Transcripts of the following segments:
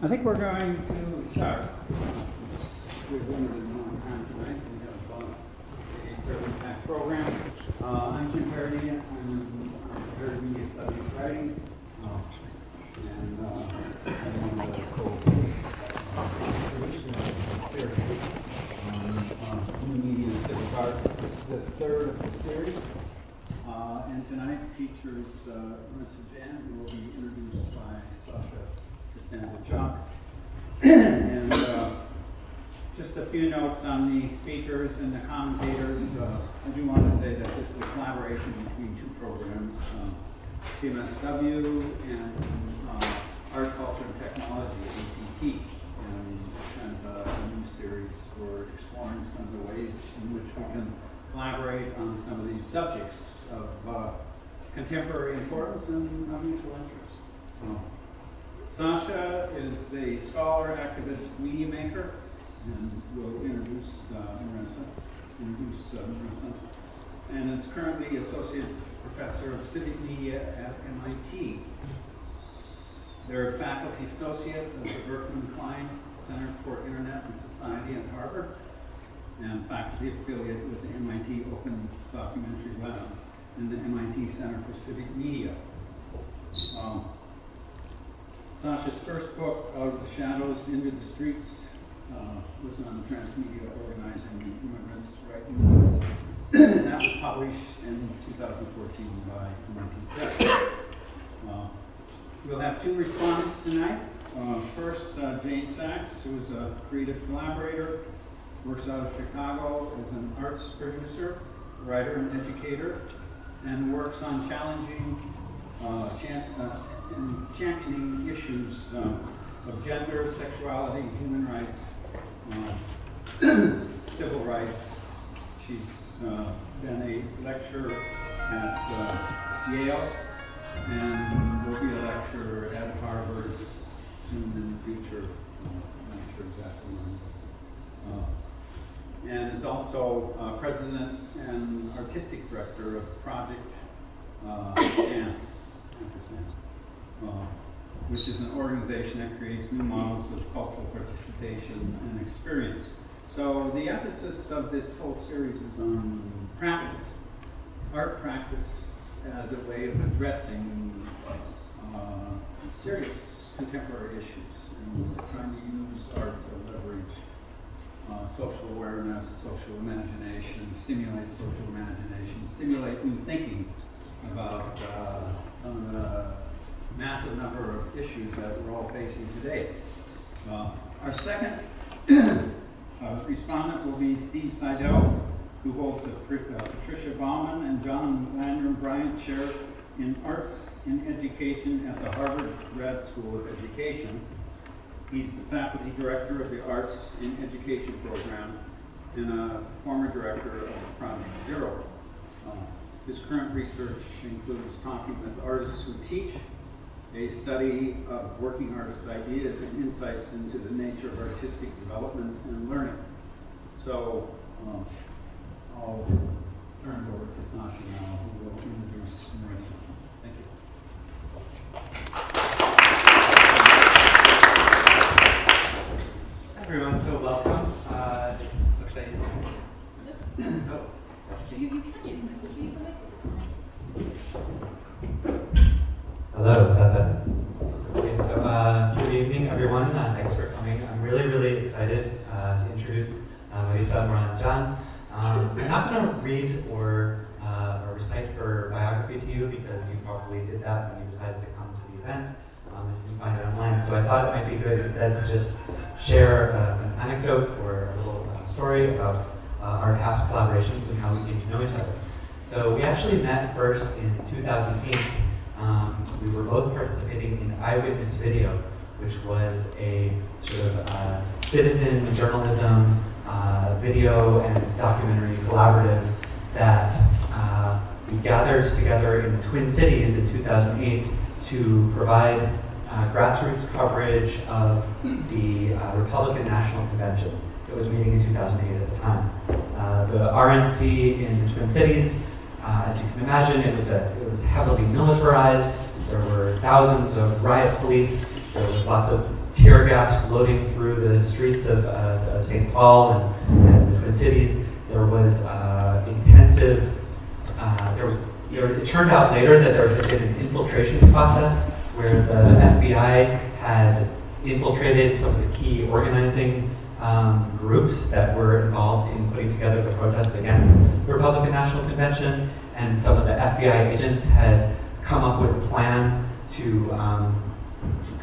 I think we're going to start. Since We've limited of time tonight. We have uh, a fairly packed program. Uh, I'm Jim Paradis. I'm Parody Media Studies Writing. uh, And uh, I'm one of the the series new media and civic art. This is the third of the series. And tonight features uh, Marisa Jahn, who will be introduced by Sasha Costanza Chock. And uh, just a few notes on the speakers and the commentators. Uh, I do want to say that this is a collaboration between two programs, um, CMSW and uh, Art, Culture, and Technology, at ACT. And kind of a new series, we're exploring some of the ways in which we can collaborate on some of these subjects of uh, contemporary importance and of mutual interest. Uh, Sasha is a scholar, activist, media maker, and will introduce uh, Marisa, introduce uh, Marisa, and is currently associate professor of civic media at MIT. They're a faculty associate of the Berkman Klein Center for Internet and Society at Harvard, and faculty affiliate with the MIT Open Documentary Lab and the MIT Center for Civic Media. Um, Sasha's first book, Out of the Shadows Into the Streets, uh, was on transmedia organizing immigrants right movement. And that was published in 2014 by MIT Press. Uh, We'll have two respondents tonight. Uh, First, uh, Jane Saks, who is a creative collaborator, works out of Chicago as an arts producer, writer, and educator, and works on challenging uh, champ- and championing issues uh, of gender, sexuality, human rights, uh, civil rights. She's uh, been a lecturer at uh, Yale and will be a lecturer at Harvard soon in the future. I'm not sure exactly when. Uh, and is also uh, president and artistic director of Project uh, uh, which is an organization that creates new models of cultural participation and experience. So the emphasis of this whole series is on practice, art practice as a way of addressing uh, serious contemporary issues and trying to use art to leverage uh, social awareness, social imagination, stimulate social imagination, stimulate new thinking about uh, some of the massive number of issues that we're all facing today. Uh, our second uh, respondent will be Steve Seidel, who holds the uh, Patricia Bauman and John Landrum Bryant Chair in Arts in Education at the Harvard Grad School of Education. He's the faculty director of the Arts in Education program and a former director of Project Zero. Uh, His current research includes talking with artists who teach, a study of working artists' ideas and insights into the nature of artistic development and learning. So, um, I'll turn it over to Sasha now, who will introduce Marisa. Thank you. Everyone, so welcome. Uh, it's, what should I use? Oh, You, you can use my, use Hello, better? Okay, so uh, good evening, everyone. Uh, thanks for coming. I'm really, really excited uh, to introduce uh, Marisa Moran Jahn. Um, I'm not going to read or, uh, or recite her biography to you because you probably did that when you decided to come to the event. Um, you can find it online. So I thought it might be good instead to just share uh, an anecdote or a little uh, story about our past collaborations and how we came to know each other. So we actually met first in 2008 um, we were both participating in Eyewitness Video, which was a sort of uh, citizen journalism uh, video and documentary collaborative that uh, we gathered together in the Twin Cities in 2008 to provide uh, grassroots coverage of the uh, Republican National Convention. It was meeting in 2008 at the time. Uh, the RNC in the Twin Cities uh, as you can imagine, it was, a, it was heavily militarized. There were thousands of riot police There was lots of tear gas floating through the streets of, uh, of St. Paul and, and the Twin Cities. There was uh, intensive, uh, there was, it turned out later that there had been an infiltration process where the FBI had infiltrated some of the key organizing um, groups that were involved in putting together the protests against the Republican National Convention, and some of the FBI agents had come up with a plan to, um,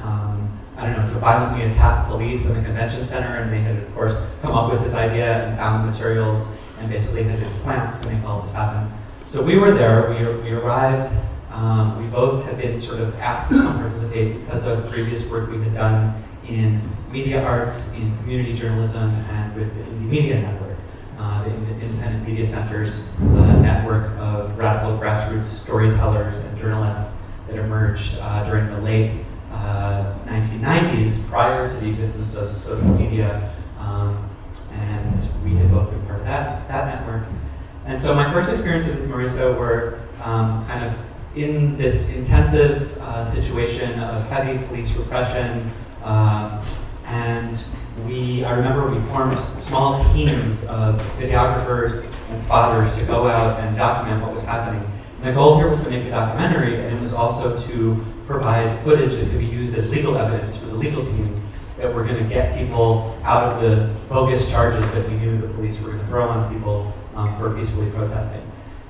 um, I don't know, to violently attack police in the convention center, and they had, of course, come up with this idea and found the materials, and basically had plans to make all this happen. So we were there. We, we arrived. Um, we both had been sort of asked to come participate because of previous work we had done in media arts, in community journalism, and with the Media Network, the Independent Media Center's uh, network of radical grassroots storytellers and journalists that emerged uh, during the late 1990s, uh, prior to the existence of social media. Um, and we had both been part of that, that network. And so my first experiences with Marisa were um, kind of in this intensive uh, situation of heavy police repression, um, and we, I remember we formed small teams of videographers and spotters to go out and document what was happening. And the goal here was to make a documentary, and it was also to provide footage that could be used as legal evidence for the legal teams that were going to get people out of the bogus charges that we knew the police were going to throw on people um, for peacefully protesting.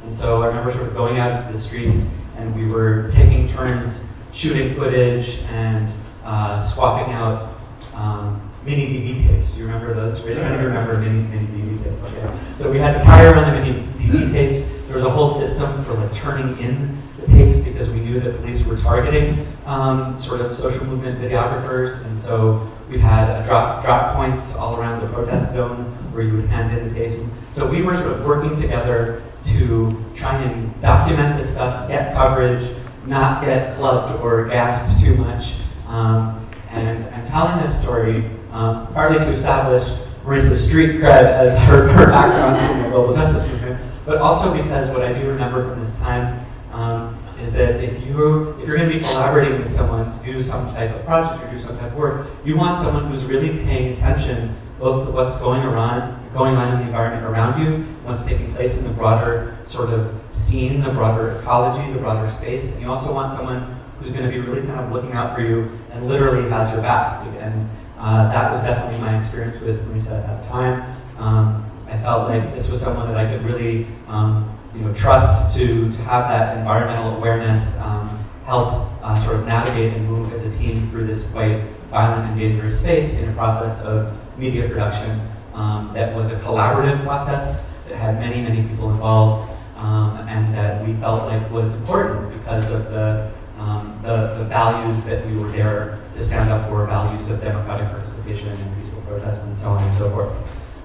And so I remember sort of going out into the streets, and we were taking turns shooting footage and uh, swapping out um, mini DV tapes. Do you remember those? Raise your hand you remember mini, mini DV tapes. Okay. So we had to fire on the mini DV tapes. There was a whole system for like turning in the tapes because we knew that police were targeting um, sort of social movement videographers, and so we had drop drop points all around the protest zone where you would hand in the tapes. So we were sort of working together to try and document this stuff, get coverage, not get clubbed or gassed too much. Um, and I'm telling this story um, partly to establish Marisa's street cred as her, her background in the global justice movement, but also because what I do remember from this time um, is that if you if you're going to be collaborating with someone to do some type of project or do some type of work, you want someone who's really paying attention both to what's going around going on in the environment around you, what's taking place in the broader sort of scene, the broader ecology, the broader space, and you also want someone who's going to be really kind of looking out for you and literally has your back. And uh, that was definitely my experience with Marisa at that time. Um, I felt like this was someone that I could really um, you know, trust to, to have that environmental awareness, um, help uh, sort of navigate and move as a team through this quite violent and dangerous space in a process of media production um, that was a collaborative process that had many, many people involved um, and that we felt like was important because of the, um, the, the, values that we were there to stand up for, values of democratic participation and peaceful protest and so on and so forth.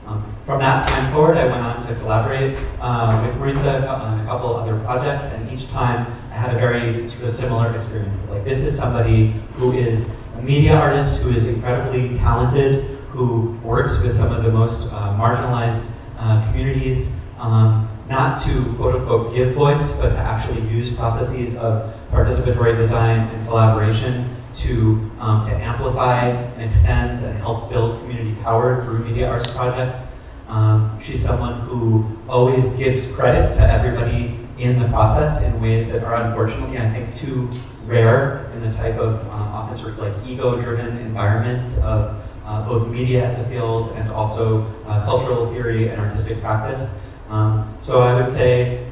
Um, from that time forward, I went on to collaborate uh, with Marisa on a couple other projects, and each time I had a very similar experience. Like this is somebody who is a media artist who is incredibly talented, who works with some of the most uh, marginalized uh, communities, um, not to quote unquote give voice, but to actually use processes of participatory design and collaboration to, um, to amplify and extend and help build community power through media arts projects. Um, she's someone who always gives credit to everybody in the process in ways that are unfortunately, I think, too rare in the type of um, often sort of like ego-driven environments of uh, both media as a field and also uh, cultural theory and artistic practice. Um, so I would say,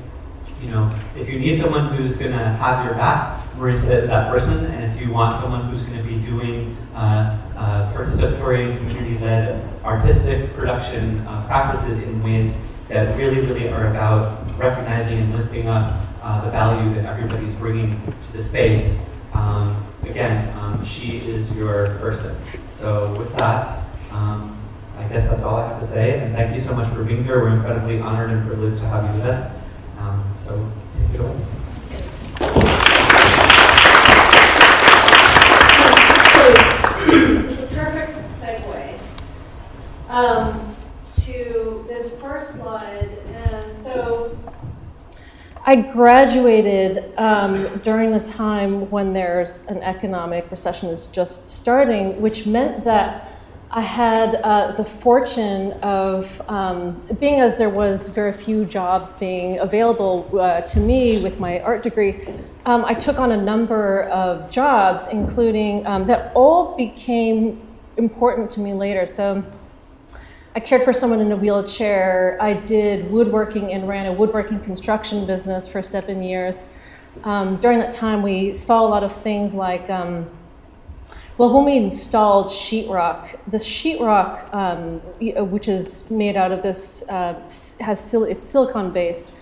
you know, if you need someone who's going to have your back, Marisa is that person. And if you want someone who's going to be doing uh, uh, participatory, community-led artistic production uh, practices in ways that really, really are about recognizing and lifting up uh, the value that everybody's bringing to the space, um, again, um, she is your person. So with that, um, I guess that's all I have to say. And thank you so much for being here. We're incredibly honored and privileged to have you with us. Um, so take it away. it's a perfect segue um, to this first slide. And so I graduated um, during the time when there's an economic recession is just starting, which meant that I had uh, the fortune of um, being as there was very few jobs being available uh, to me with my art degree. Um, I took on a number of jobs, including um, that all became important to me later. So. I cared for someone in a wheelchair. I did woodworking and ran a woodworking construction business for seven years. Um, during that time, we saw a lot of things like, um, well, when we installed sheetrock, the sheetrock, um, uh, which is made out of this, uh, has sil- it's silicon based.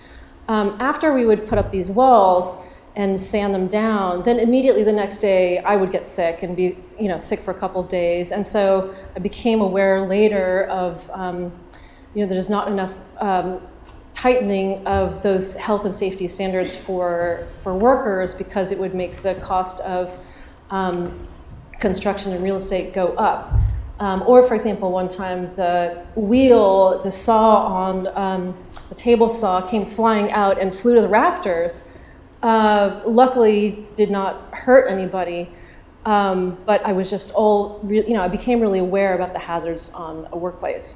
Um, after we would put up these walls, and sand them down, then immediately the next day I would get sick and be, you know, sick for a couple of days. And so I became aware later of, um, you know, there's not enough um, tightening of those health and safety standards for for workers because it would make the cost of um, construction and real estate go up. Um, or, for example, one time the wheel, the saw on um, the table saw came flying out and flew to the rafters. Uh, luckily, did not hurt anybody, um, but I was just all, re- you know, I became really aware about the hazards on a workplace.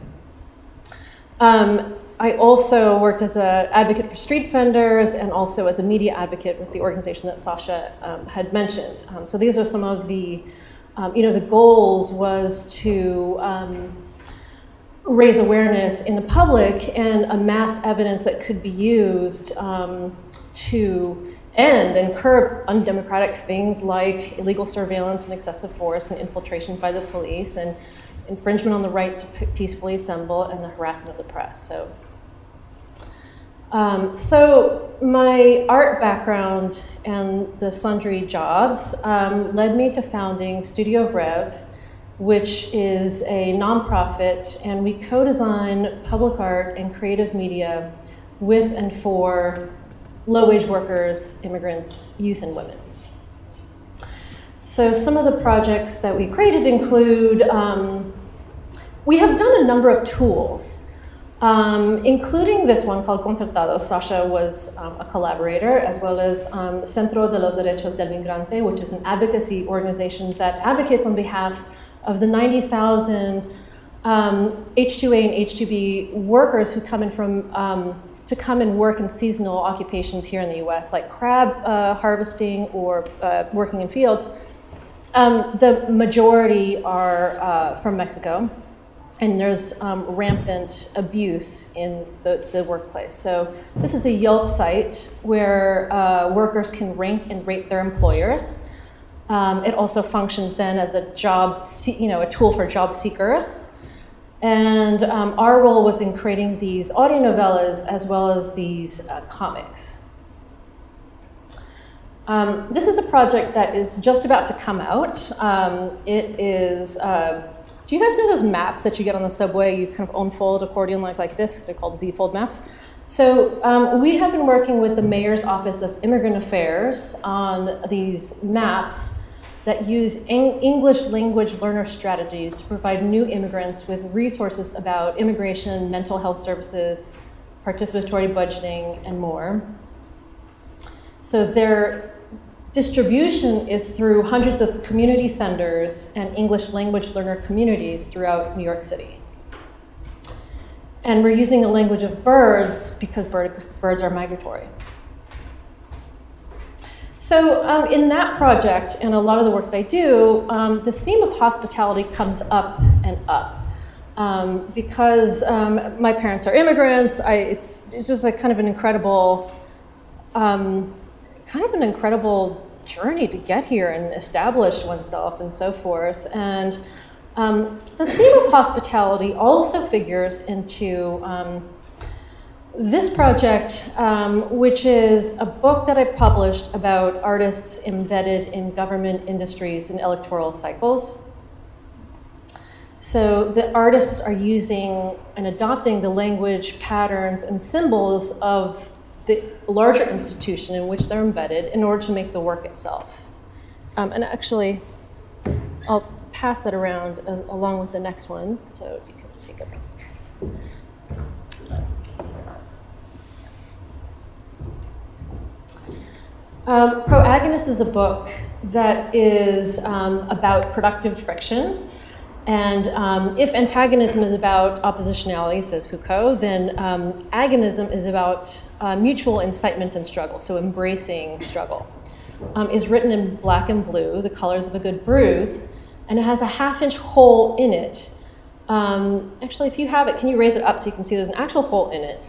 Um, I also worked as an advocate for street vendors and also as a media advocate with the organization that Sasha um, had mentioned. Um, so these are some of the, um, you know, the goals was to um, raise awareness in the public and amass evidence that could be used um, to end and curb undemocratic things like illegal surveillance and excessive force and infiltration by the police and infringement on the right to peacefully assemble and the harassment of the press. So, um, so my art background and the sundry jobs um, led me to founding Studio of Rev, which is a nonprofit, and we co-design public art and creative media with and for low wage workers, immigrants, youth, and women. So, some of the projects that we created include um, we have done a number of tools, um, including this one called Contratados. Sasha was um, a collaborator, as well as um, Centro de los Derechos del Migrante, which is an advocacy organization that advocates on behalf of the 90,000 H2A um, and H2B workers who come in from um, to come and work in seasonal occupations here in the US, like crab uh, harvesting or uh, working in fields, um, the majority are uh, from Mexico. And there's um, rampant abuse in the, the workplace. So, this is a Yelp site where uh, workers can rank and rate their employers. Um, it also functions then as a job, you know, a tool for job seekers. And um, our role was in creating these audio novellas as well as these uh, comics. Um, this is a project that is just about to come out. Um, it is, uh, do you guys know those maps that you get on the subway? You kind of unfold accordion like, like this. They're called Z-fold maps. So um, we have been working with the Mayor's Office of Immigrant Affairs on these maps that use English language learner strategies to provide new immigrants with resources about immigration, mental health services, participatory budgeting, and more. So their distribution is through hundreds of community centers and English language learner communities throughout New York City. And we're using the language of birds because birds, birds are migratory. So, um, in that project and a lot of the work that I do, um, this theme of hospitality comes up and up. Um, because um, my parents are immigrants, I, it's, it's just a kind of an incredible, um, kind of an incredible journey to get here and establish oneself and so forth. And um, the theme of hospitality also figures into this project, um, which is a book that I published about artists embedded in government industries and electoral cycles. So the artists are using and adopting the language, patterns, and symbols of the larger institution in which they're embedded in order to make the work itself. Um, and actually, I'll pass that around uh, along with the next one so you can take a peek. Um, Proagonist is a book that is um, about productive friction. And um, if antagonism is about oppositionality, says Foucault, then um, agonism is about uh, mutual incitement and struggle, so embracing struggle. Um, is written in black and blue, the colors of a good bruise, and it has a half inch hole in it. Um, actually, if you have it, can you raise it up so you can see there's an actual hole in it?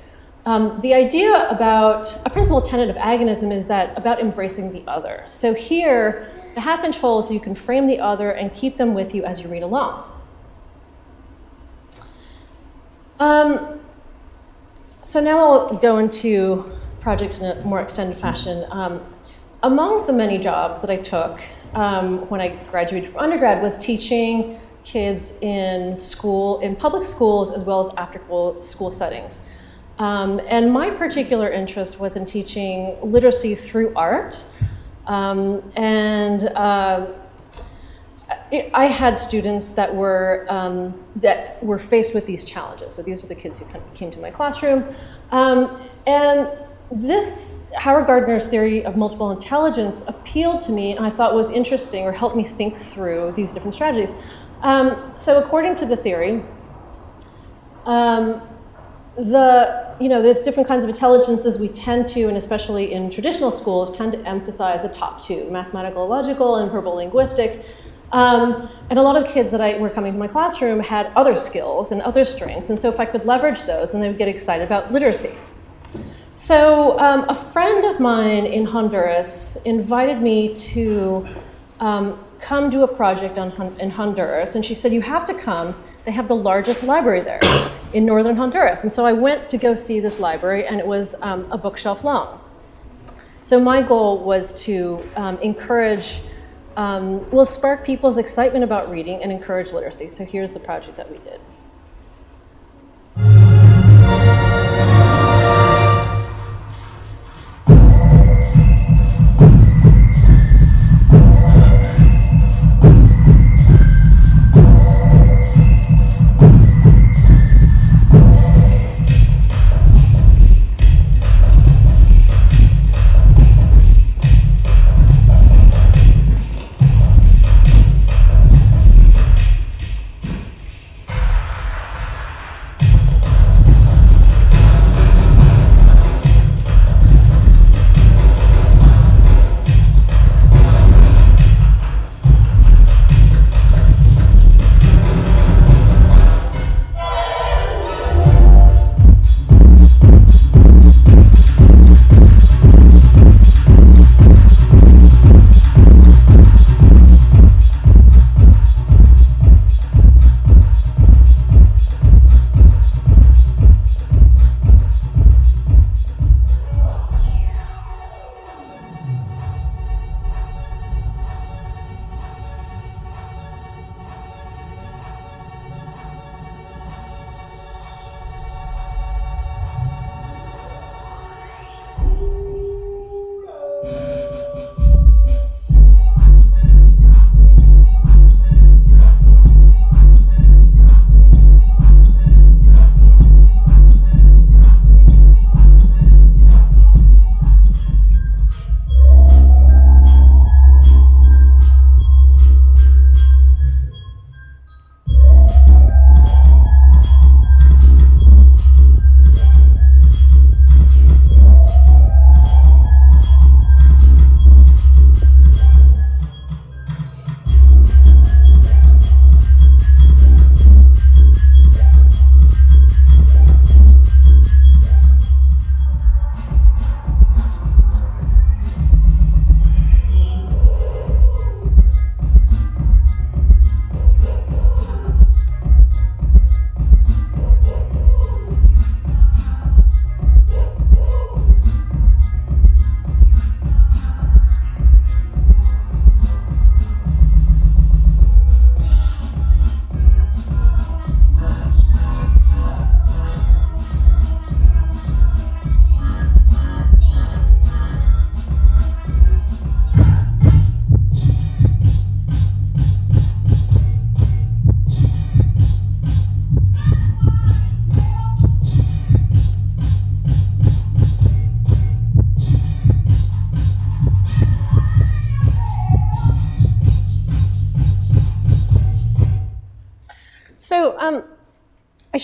Um, the idea about a principal tenet of agonism is that about embracing the other. So here, the half inch hole is so you can frame the other and keep them with you as you read along. Um, so now I'll go into projects in a more extended fashion. Um, among the many jobs that I took um, when I graduated from undergrad was teaching kids in school, in public schools, as well as after school settings. Um, and my particular interest was in teaching literacy through art. Um, and uh, I had students that were, um, that were faced with these challenges. So these were the kids who came to my classroom. Um, and this Howard Gardner's theory of multiple intelligence appealed to me and I thought was interesting or helped me think through these different strategies. Um, so according to the theory, um, the you know there's different kinds of intelligences we tend to and especially in traditional schools tend to emphasize the top two mathematical logical and verbal linguistic. Um, and a lot of the kids that I were coming to my classroom had other skills and other strengths and so if i could leverage those then they would get excited about literacy. So um, a friend of mine in honduras invited me to um, come do a project on, in honduras and she said you have to come they have the largest library there in northern Honduras. And so I went to go see this library, and it was um, a bookshelf long. So my goal was to um, encourage, um, will spark people's excitement about reading and encourage literacy. So here's the project that we did.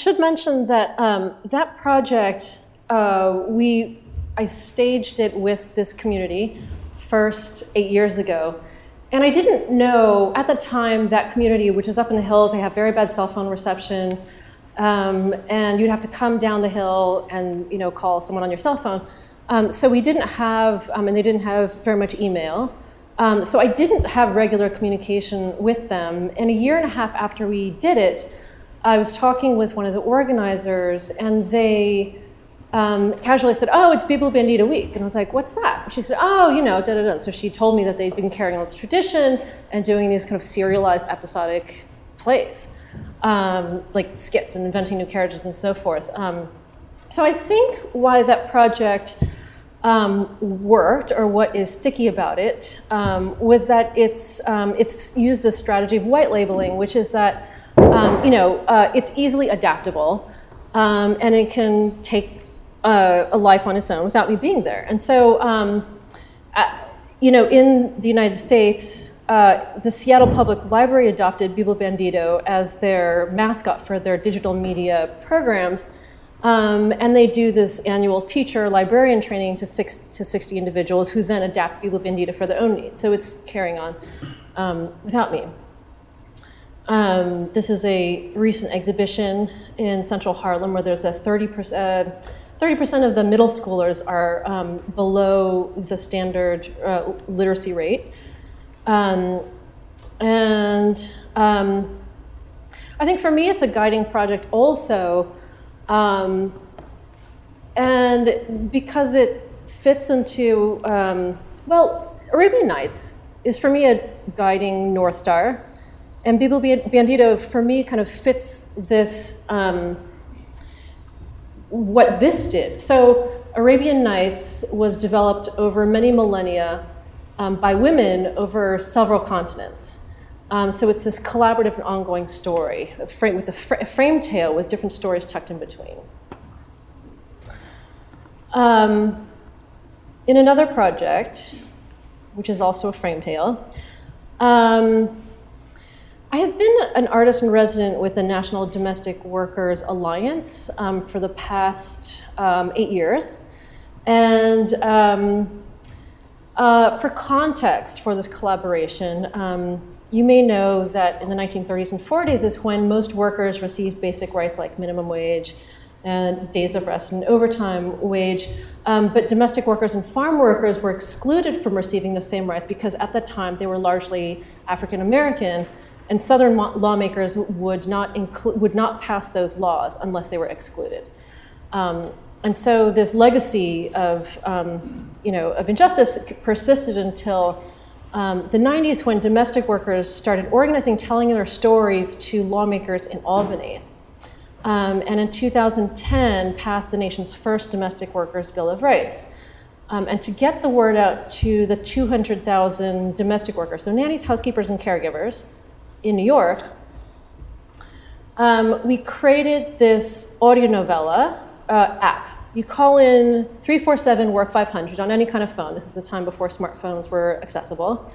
Should mention that um, that project, uh, we, I staged it with this community first eight years ago. And I didn't know at the time that community, which is up in the hills, they have very bad cell phone reception. Um, and you'd have to come down the hill and you know call someone on your cell phone. Um, so we didn't have, um, and they didn't have very much email. Um, so I didn't have regular communication with them. And a year and a half after we did it, I was talking with one of the organizers, and they um, casually said, "Oh, it's Bibliobandido Week," and I was like, "What's that?" And she said, "Oh, you know, da da da." So she told me that they'd been carrying on this tradition and doing these kind of serialized episodic plays, um, like skits and inventing new characters and so forth. Um, so I think why that project um, worked, or what is sticky about it, um, was that it's um, it's used the strategy of white labeling, which is that um, you know uh, it's easily adaptable, um, and it can take uh, a life on its own without me being there. And so, um, uh, you know, in the United States. Uh, the Seattle Public Library adopted Bibliobandido as their mascot for their digital media programs, um, and they do this annual teacher librarian training to, six, to 60 individuals who then adapt Bibliobandido for their own needs. So it's carrying on um, without me. Um, this is a recent exhibition in central Harlem where there's a 30%, uh, 30% of the middle schoolers are um, below the standard uh, literacy rate. Um, and um, I think for me, it's a guiding project also um, and because it fits into, um, well, Arabian Nights is for me a guiding North Star. And Biblo Bandito, for me, kind of fits this, um, what this did. So, Arabian Nights was developed over many millennia um, by women over several continents. Um, so it's this collaborative and ongoing story, a frame, with a, fr- a, frame tale with different stories tucked in between. Um, in another project, which is also a frame tale, um, I have been an artist in resident with the National Domestic Workers Alliance um, for the past um, eight years. And um, uh, for context for this collaboration, you may know that in the 1930s and 40s is when most workers received basic rights like minimum wage and days of rest and overtime wage. Um, but domestic workers and farm workers were excluded from receiving the same rights because at that time they were largely African American, and Southern lawmakers would not, inclu- would not pass those laws unless they were excluded. Um, and so this legacy of, um, you know, of injustice persisted until um, the 90s when domestic workers started organizing, telling their stories to lawmakers in Albany. Um, and in 2010 passed the nation's first domestic workers bill of rights um, and to get the word out to the 200,000 domestic workers so nannies housekeepers and caregivers in new york um, we created this audio novella uh, app you call in 347 work 500 on any kind of phone. This is the time before smartphones were accessible.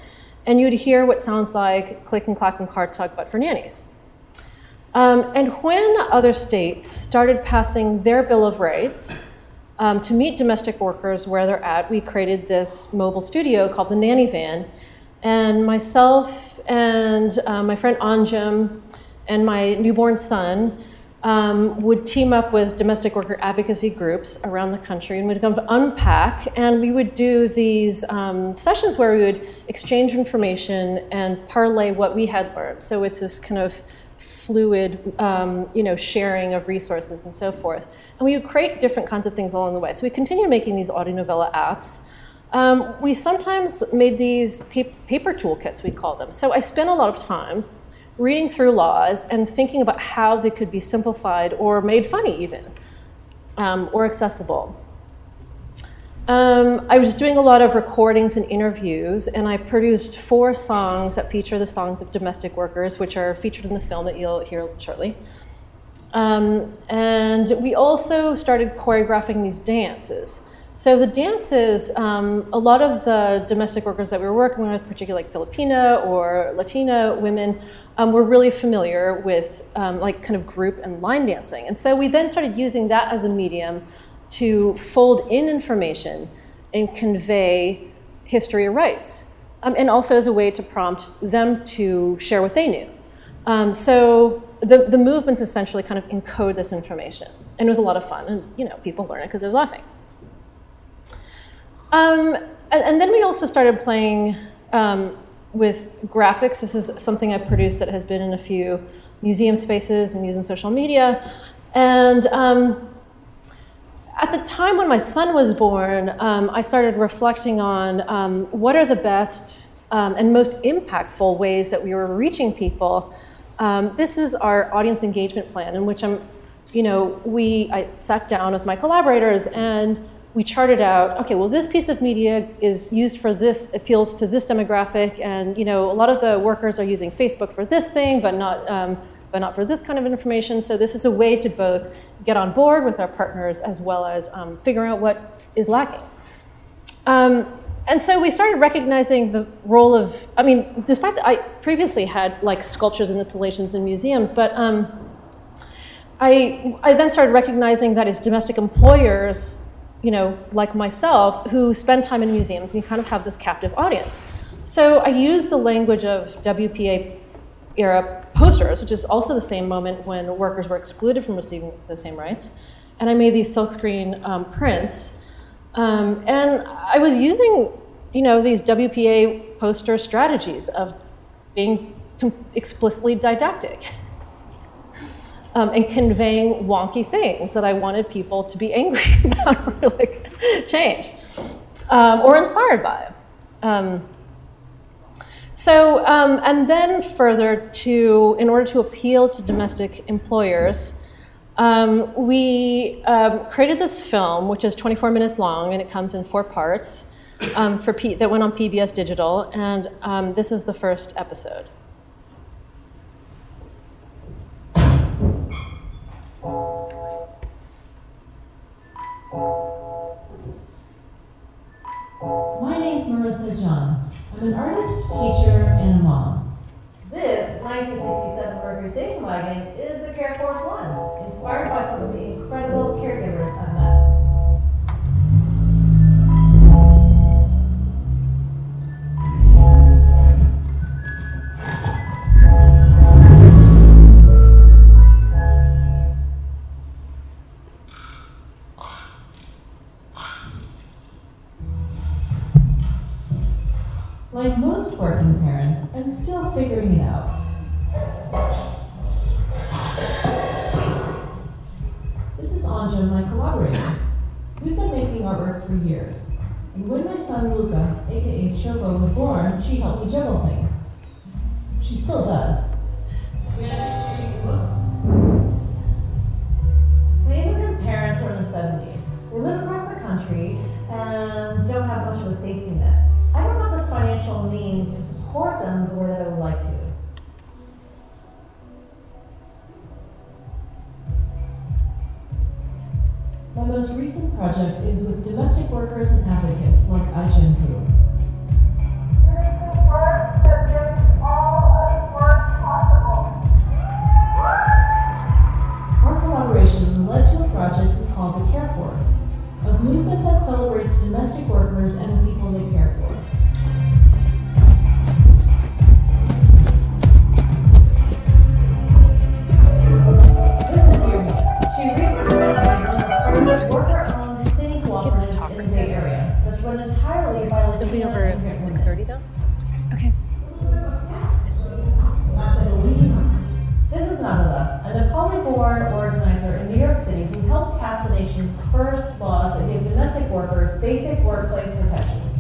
And you'd hear what sounds like click and clack and Car Talk, but for nannies. Um, and when other states started passing their Bill of Rights um, to meet domestic workers where they're at, we created this mobile studio called the Nanny Van. And myself and uh, my friend Anjum and my newborn son um, would team up with domestic worker advocacy groups around the country and we'd come to unpack. And we would do these um, sessions where we would exchange information and parlay what we had learned. So it's this kind of fluid um, you know sharing of resources and so forth. And we would create different kinds of things along the way. So we continued making these audio novella apps um, we sometimes made these pa- paper toolkits we call them so i spent a lot of time reading through laws and thinking about how they could be simplified or made funny, even, um, or accessible. Um, I was doing a lot of recordings and interviews, and I produced four songs that feature the songs of domestic workers, which are featured in the film that you'll hear shortly. Um, and we also started choreographing these dances. So the dances, um, a lot of the domestic workers that we were working with, particularly like Filipina or Latina women, um, were really familiar with um, like kind of group and line dancing. And so we then started using that as a medium to fold in information and convey history or rights, um, and also as a way to prompt them to share what they knew. Um, so the, the movements essentially kind of encode this information. And it was a lot of fun. And, you know, people learn it because they're laughing. Um, and, and, then we also started playing um, with graphics. This is something I produced that has been in a few museum spaces and used in social media. And um, at the time when my son was born, um, I started reflecting on um, what are the best um, and most impactful ways that we were reaching people. This is our audience engagement plan, in which I'm, you know, we I sat down with my collaborators and we charted out, okay, well, this piece of media is used for this, appeals to this demographic, and you know, a lot of the workers are using Facebook for this thing, but not, um, but not for this kind of information. So this is a way to both get on board with our partners as well as um, figuring out what is lacking. Um, and so we started recognizing the role of, I mean, despite that I previously had like sculptures and installations in museums, but um, I, I then started recognizing that as domestic employers, you know, like myself, who spend time in museums, and you kind of have this captive audience. So I used the language of WPA era posters, which is also the same moment when workers were excluded from receiving the same rights. And I made these silkscreen um, prints. Um, and I was using, you know, these WPA poster strategies of being explicitly didactic um, and conveying wonky things that I wanted people to be angry about or like change um, or inspired by. Um, so, um, and then further to, in order to appeal to domestic employers, um, we um, created this film, which is 24 minutes long, and it comes in four parts for P- that went on PBS Digital, and this is the first episode. My name's Marisa Jahn. I'm an artist, teacher, and mom. This 1967 Mercury station wagon is the Care Force One, inspired by some of the incredible caregivers I've met. Like most working parents, I'm still figuring it out. This is Anja, my collaborator. We've been making artwork for years. And when my son Luca, aka Choco, was born, she helped me juggle things. She still does. My immigrant parents are in their 70s. They live across the country and don't have much of a safety net. I don't have the financial means to support them the way that I would like to. My most recent project is with domestic workers and advocates like Ai-jen Poo. Our collaboration led to a project we called the Care Force, a movement that celebrates domestic workers and the people they care for. It'll be over at like 6.30 though? Okay. This is Nabila, a Nepali-born organizer in New York City who helped pass the nation's first laws that give domestic workers basic workplace protections.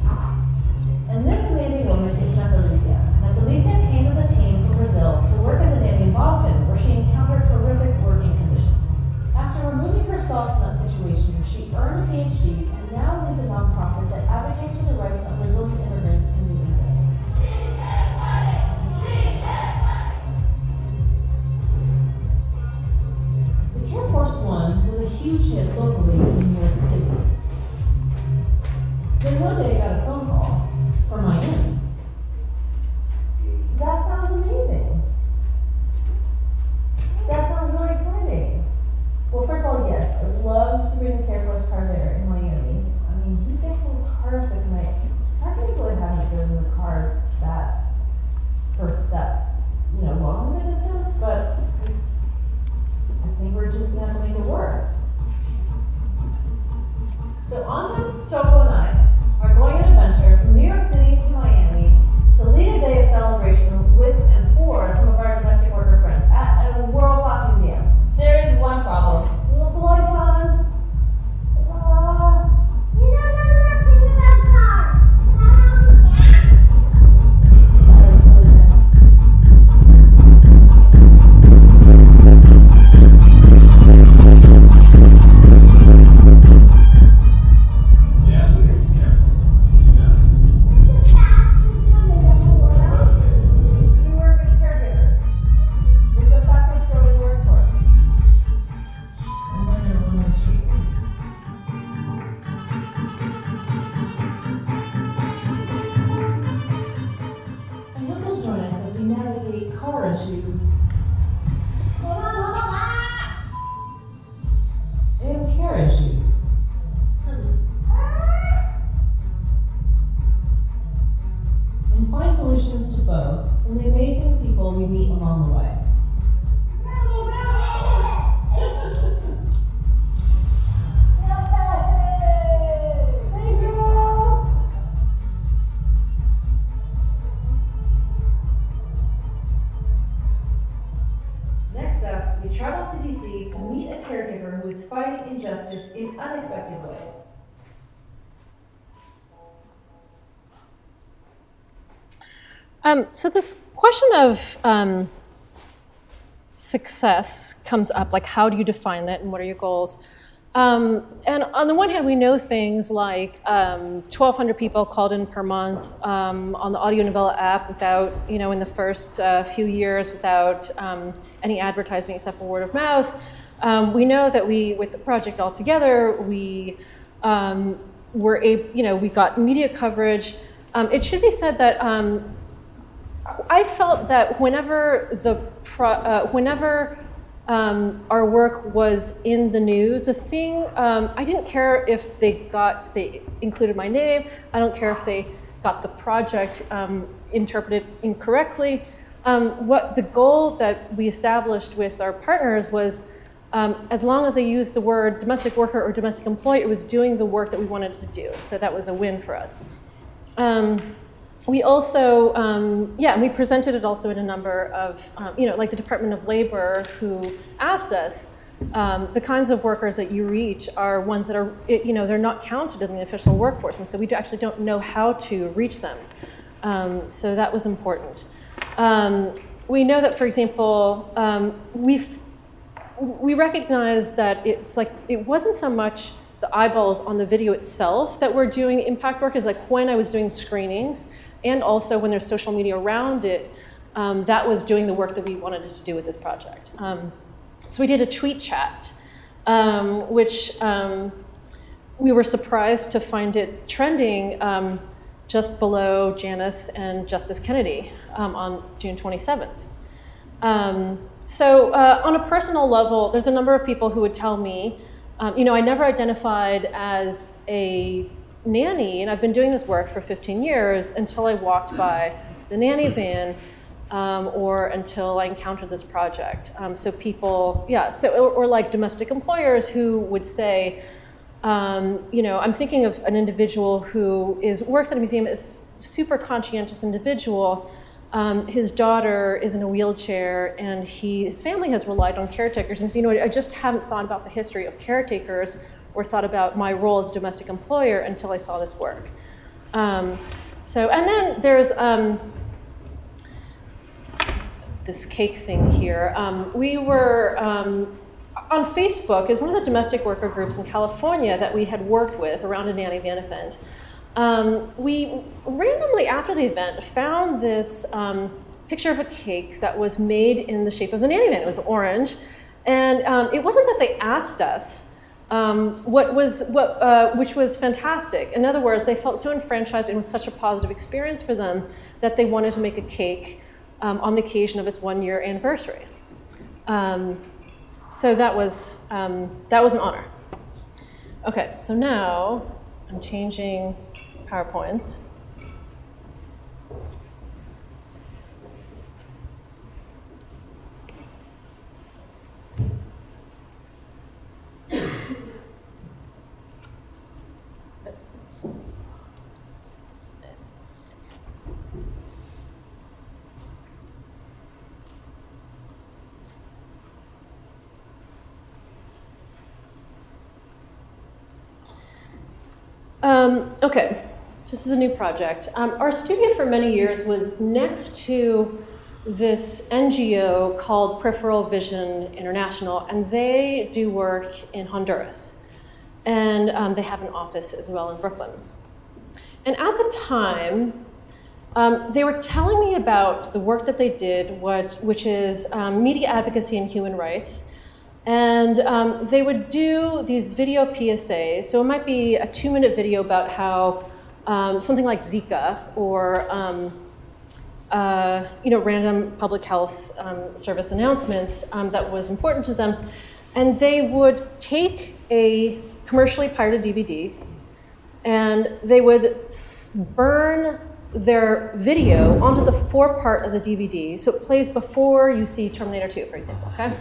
And this amazing woman is Natalicia. Natalicia came as a teen from Brazil to work as a nanny in Boston, where she encountered horrific working conditions. After removing herself from that situation, she earned a PhD now leads a nonprofit that advocates for the rights of Brazilian Um, so this question of um, success comes up, like how do you define that and what are your goals? Um, and on the one hand, we know things like um, 1,200 people called in per month um, on the Audio Novella app without, you know, in the first uh, few years without um, any advertising except for word of mouth. Um, we know that we, with the project altogether, we um, were able, you know, we got media coverage. Um, it should be said that um, I felt that whenever the pro, uh, whenever um, our work was in the news, the thing um, I didn't care if they got they included my name. I don't care if they got the project um, interpreted incorrectly. Um, what the goal that we established with our partners was. Um, as long as they used the word domestic worker or domestic employee, it was doing the work that we wanted to do. So that was a win for us. Um, we also, um, yeah, we presented it also in a number of, um, you know, like the Department of Labor, who asked us, um, the kinds of workers that you reach are ones that are, you know, they're not counted in the official workforce, and so we actually don't know how to reach them. Um, so that was important. Um, we know that, for example, um, we've we recognize that it's like it wasn't so much the eyeballs on the video itself that were doing impact work is like when I was doing screenings and also when there's social media around it, um, that was doing the work that we wanted to do with this project. Um, so we did a tweet chat, um, which um, we were surprised to find it trending um, just below Janus and Justice Kennedy um, on June 27th. Um, so, uh, on a personal level, there's a number of people who would tell me, you know, I never identified as a nanny, and I've been doing this work for 15 years until I walked by the nanny van um, or until I encountered this project. Um, so, people, yeah, so, or, or like domestic employers who would say, um, you know, I'm thinking of an individual who is works at a museum, is super conscientious individual. Um, his daughter is in a wheelchair, and he, his family has relied on caretakers. And so, you know, I just haven't thought about the history of caretakers or thought about my role as a domestic employer until I saw this work. Um, so, and then there's um, this cake thing here. Um, we were um, on Facebook is one of the domestic worker groups in California that we had worked with around a nanny van event. Um, we randomly after the event found this um, picture of a cake that was made in the shape of the nanny van. It was orange, and it wasn't that they asked us. Um, what was what, uh, which was fantastic. In other words, they felt so enfranchised and was such a positive experience for them that they wanted to make a cake um, on the occasion of its one-year anniversary. Um, so that was um, that was an honor. Okay, so now I'm changing PowerPoints. Um, okay, this is a new project. Um, our studio for many years was next to this NGO called Peripheral Vision International, and they do work in Honduras. And um, they have an office as well in Brooklyn. And at the time, um, they were telling me about the work that they did, what, which is um, media advocacy and human rights. And um, they would do these video PSAs. So it might be a two minute video about how um, something like Zika or um, uh, you know, random public health um, service announcements um, that was important to them. And they would take a commercially pirated DVD and they would burn their video onto the fore part of the DVD. So it plays before you see Terminator 2, for example, okay?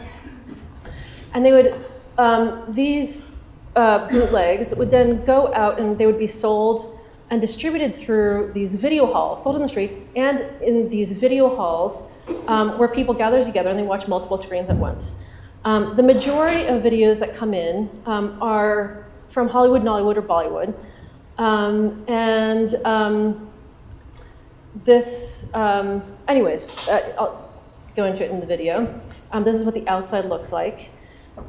And they would, um, these uh, bootlegs would then go out and they would be sold and distributed through these video halls, sold in the street, and in these video halls um, where people gather together and they watch multiple screens at once. Um, the majority of videos that come in um, are from Hollywood, Nollywood, or Bollywood. Um, and um, this, um, anyways, uh, I'll go into it in the video. this is what the outside looks like.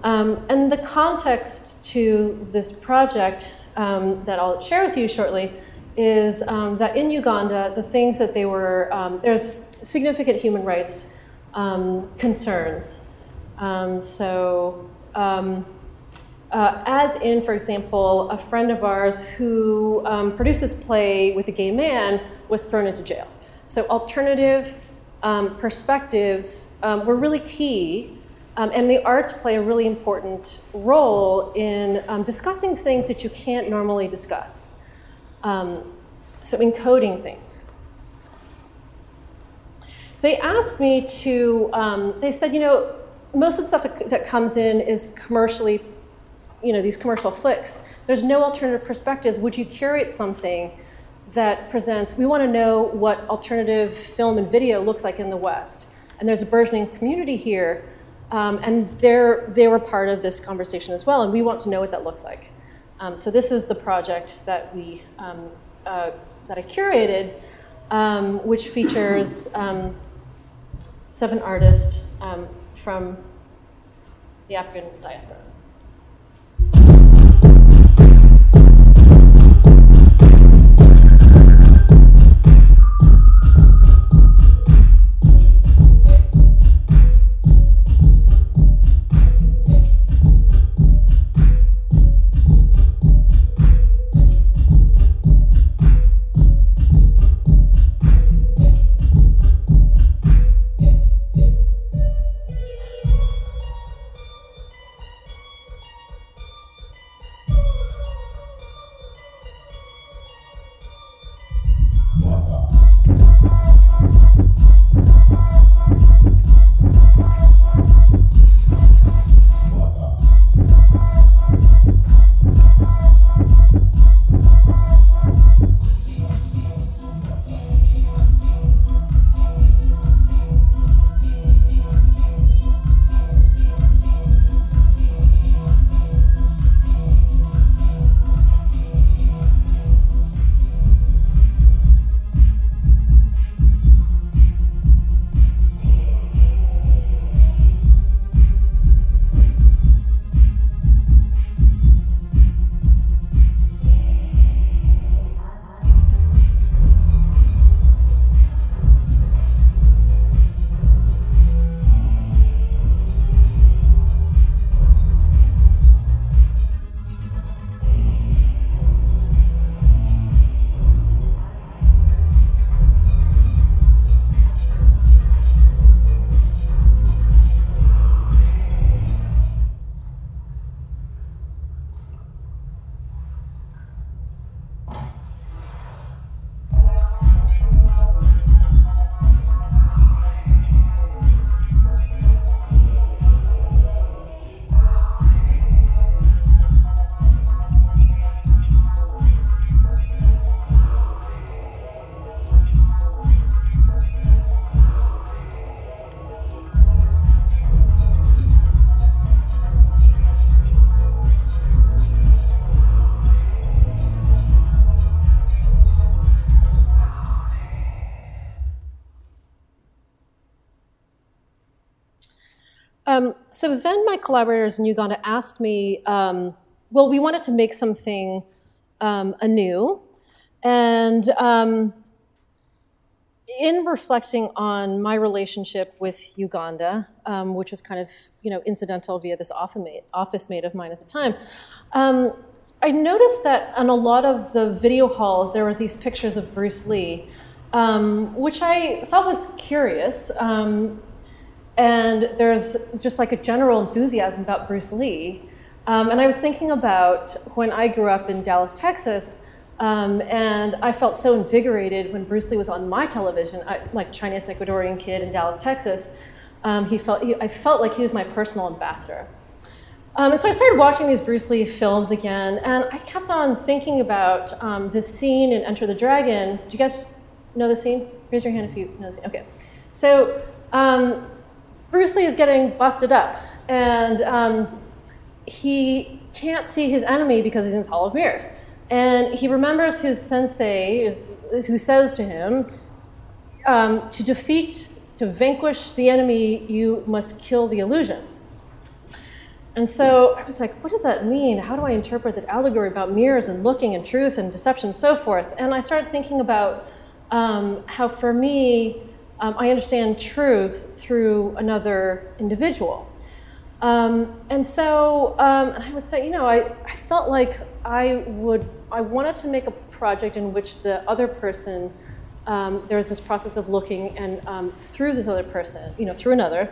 and the context to this project that I'll share with you shortly is um, that in Uganda, the things that they were, um, there's significant human rights um, concerns. Um, so, um, uh, as in, for example, a friend of ours who um, produced this play with a gay man was thrown into jail. So, alternative perspectives were really key. and the arts play a really important role in discussing things that you can't normally discuss. Um, so encoding things. They asked me to, um, they said, you know, most of the stuff that, that comes in is commercially, you know, these commercial flicks. There's no alternative perspectives. Would you curate something that presents, we want to know what alternative film and video looks like in the West. And there's a burgeoning community here, um, and they're, they were part of this conversation as well, and we want to know what that looks like. Um, so this is the project that we um, uh, that I curated, um, which features um, seven artists um, from the African diaspora. So then my collaborators in Uganda asked me, um, well, we wanted to make something um, anew. And um, in reflecting on my relationship with Uganda, um, which was kind of you know incidental via this office mate of mine at the time, um, I noticed that on a lot of the video halls there was these pictures of Bruce Lee, um, which I thought was curious. And there's just like a general enthusiasm about Bruce Lee. Um, and I was thinking about when I grew up in Dallas, Texas, um, and I felt so invigorated when Bruce Lee was on my television, I, like Chinese Ecuadorian kid in Dallas, Texas. Um, he felt, he, I felt like he was my personal ambassador. Um, and so I started watching these Bruce Lee films again, and I kept on thinking about um, this scene in Enter the Dragon. Do you guys know the scene? Raise your hand if you know the scene. Okay. So um, Bruce Lee is getting busted up, and um, he can't see his enemy because he's in this Hall of Mirrors. And he remembers his sensei who says to him, um, to defeat, to vanquish the enemy, you must kill the illusion. And so I was like, what does that mean? How do I interpret that allegory about mirrors and looking and truth and deception and so forth? And I started thinking about um, how, for me, um, I understand truth through another individual. Um, and so, um, and I would say, you know, I, I felt like I would, I wanted to make a project in which the other person, um, there was this process of looking and um, through this other person, you know, through another.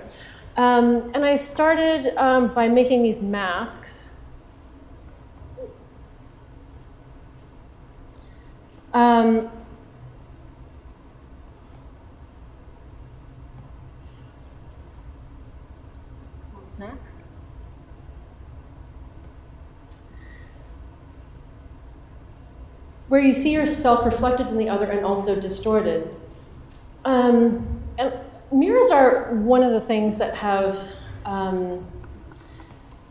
Um, and I started by making these masks. Um, snacks. Where you see yourself reflected in the other and also distorted. Um, and mirrors are one of the things that have um,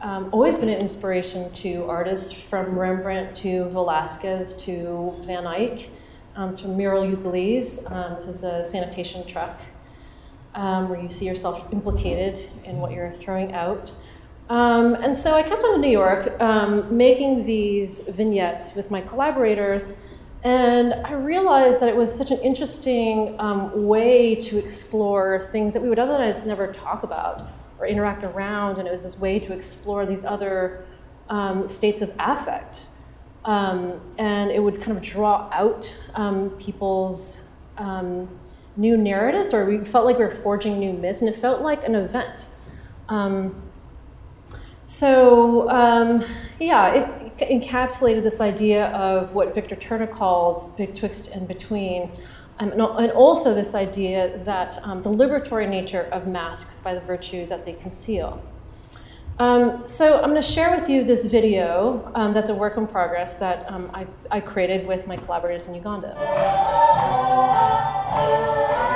um, always been an inspiration to artists from Rembrandt to Velasquez to Van Eyck um, to Mierle Ukeles. Um, this is a sanitation truck um, where you see yourself implicated in what you're throwing out. Um, and so I kept on in New York um, making these vignettes with my collaborators, and I realized that it was such an interesting um, way to explore things that we would otherwise never talk about or interact around, and it was this way to explore these other um, states of affect. Um, and it would kind of draw out um, people's new narratives, or we felt like we were forging new myths, and it felt like an event. Um, so, um, yeah, it, it, encapsulated this idea of what Victor Turner calls betwixt and between, um, and also this idea that um, the liberatory nature of masks by the virtue that they conceal. Um, so I'm going to share with you this video um, that's a work in progress that um, I, I created with my collaborators in Uganda. Little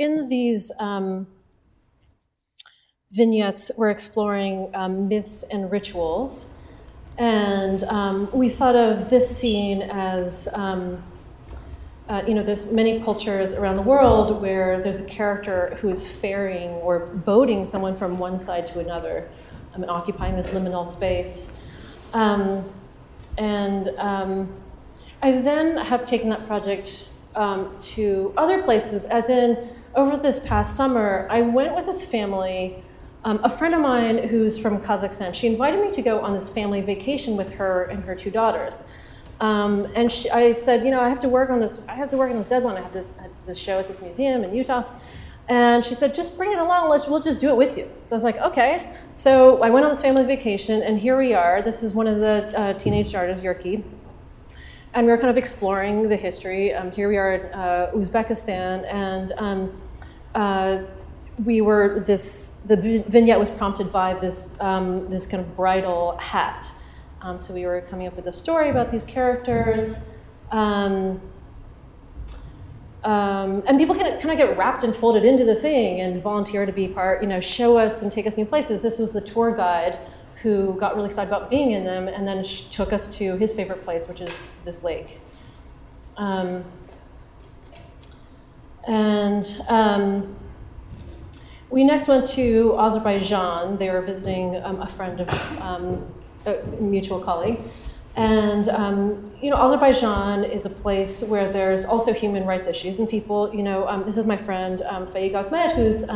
in these um, vignettes, we're exploring um, myths and rituals. And um, we thought of this scene as, um, uh, you know, there's many cultures around the world where there's a character who is ferrying or boating someone from one side to another um, and occupying this liminal space. Um, and um, I then have taken that project to other places, as in, over this past summer, I went with this family um, a friend of mine who's from Kazakhstan, she invited me to go on this family vacation with her and her two daughters. Um, and she, I said, you know, I have to work on this. I have to work on this deadline. I have this, this show at this museum in Utah. And she said, just bring it along. Let's, we'll just do it with you. So I was like, okay. So I went on this family vacation, and here we are. This is one of the uh, teenage daughters, Yurki. And we are kind of exploring the history. Um, here we are in uh, Uzbekistan, and um, uh, we were this the vignette was prompted by this um, this kind of bridal hat. Um, so we were coming up with a story about these characters. Um, um, and people can kind of get wrapped and folded into the thing and volunteer to be part, you know, show us and take us new places. This was the tour guide who got really excited about being in them and then took us to his favorite place, which is this lake. Um, and um, we next went to Azerbaijan. They were visiting um, a friend of um, a mutual colleague. And um, you know, Azerbaijan is a place where there's also human rights issues, and people, you know, um, this is my friend um, Faik who's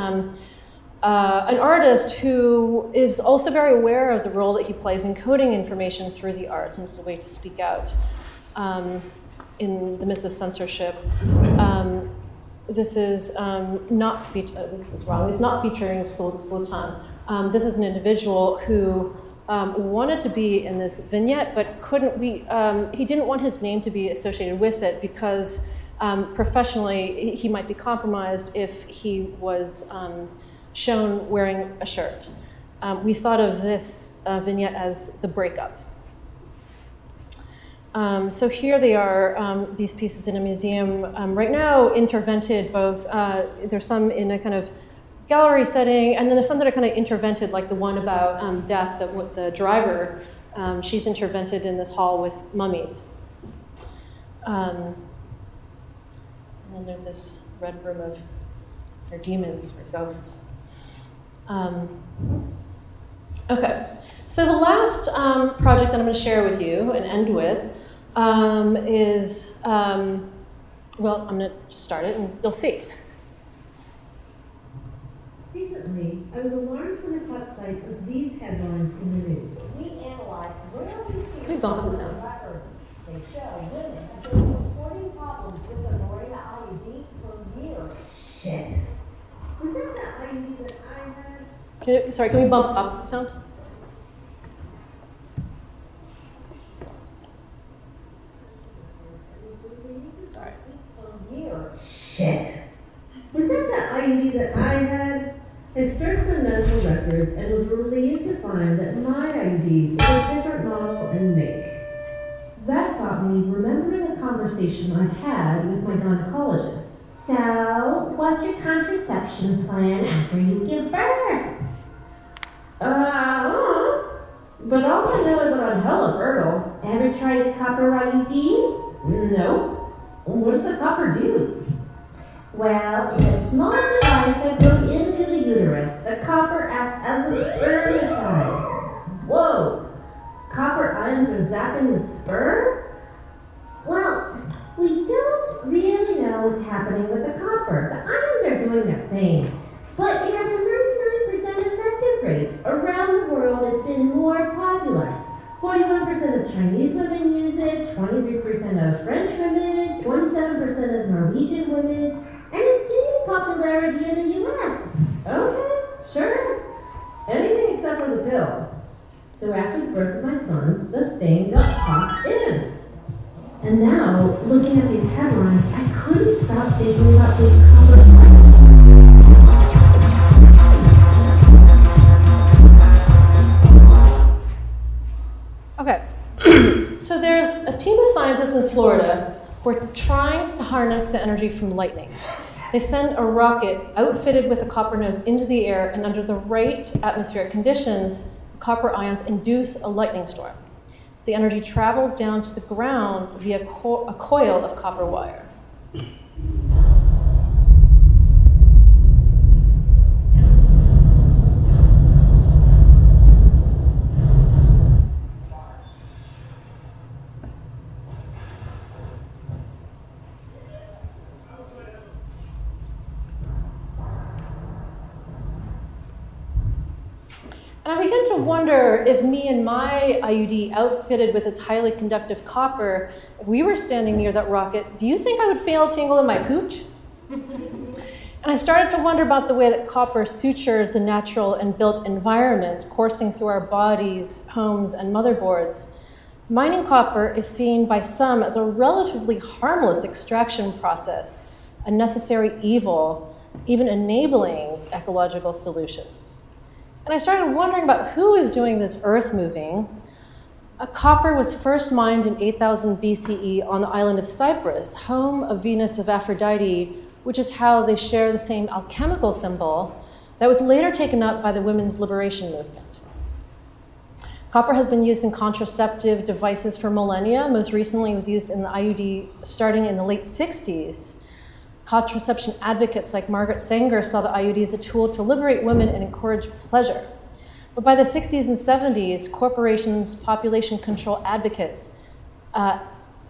uh, an artist who is also very aware of the role that he plays in coding information through the arts, and as a way to speak out um, in the midst of censorship. Um, this is um, not feat- uh, this is wrong. It's not featuring Sultan. Um, this is an individual who um, wanted to be in this vignette, but couldn't. We um, he didn't want his name to be associated with it because professionally he might be compromised if he was shown wearing a shirt. we thought of this uh, vignette as the breakup. Um, so here they are, um, these pieces in a museum. Um, right now, intervented both, uh, there's some in a kind of gallery setting, and then there's some that are kind of intervented, like the one about um, death, the, the driver, um, she's intervented in this hall with mummies. Um, and then there's this red room of or demons or ghosts. Okay, so the last project that I'm going to share with you and end with um, is, um, well, I'm going to just start it and you'll see. Recently, I was alarmed when I caught sight of these headlines in the news. We analyzed where we see Can we bump up the sound? records. They show women have been reporting problems with the Mirena IUD for years. Shit. Was that the IUD that I Can, sorry, can we bump up the sound? Sorry. Shit. Was that the IUD that I had? I searched my medical records and was relieved to find that my IUD was a different model and make. That got me remembering a conversation I'd had with my gynecologist. So, what's your contraception plan after you give birth? Uh, I. But all I know is I'm hella fertile. Ever tried the copper IUD? No. What does the copper do? Well, it's a small device that goes into the uterus. The copper acts as a spermicide. Whoa! Copper ions are zapping the sperm? Well, we don't really know what's happening with the copper. The ions are doing their thing. But it has a 99% effective rate. Around the world, it's been more popular. 41% of Chinese women use it, 23% of French women, 27% of Norwegian women, and it's gaining popularity in the US. Okay, sure. Anything except for the pill. So after the birth of my son, the thing got popped in. And now, looking at these headlines, I couldn't stop thinking about those copper ions. Okay, so there's a team of scientists in Florida who are trying to harness the energy from lightning. They send a rocket outfitted with a copper nose into the air, and under the right atmospheric conditions, the copper ions induce a lightning storm. The energy travels down to the ground via co- a coil of copper wire. And I began to wonder if me and my IUD, outfitted with its highly conductive copper, if we were standing near that rocket, do you think I would fail tingle in my cooch? and I started to wonder about the way that copper sutures the natural and built environment coursing through our bodies, homes, and motherboards. Mining copper is seen by some as a relatively harmless extraction process, a necessary evil, even enabling ecological solutions. And I started wondering about who is doing this earth moving. A copper was first mined in 8000 BCE on the island of Cyprus, home of Venus of Aphrodite, which is how they share the same alchemical symbol that was later taken up by the women's liberation movement. Copper has been used in contraceptive devices for millennia. Most recently, it was used in the IUD starting in the late 60s. Contraception advocates like Margaret Sanger saw the IUD as a tool to liberate women and encourage pleasure. But by the 60s and 70s, corporations, population control advocates, uh,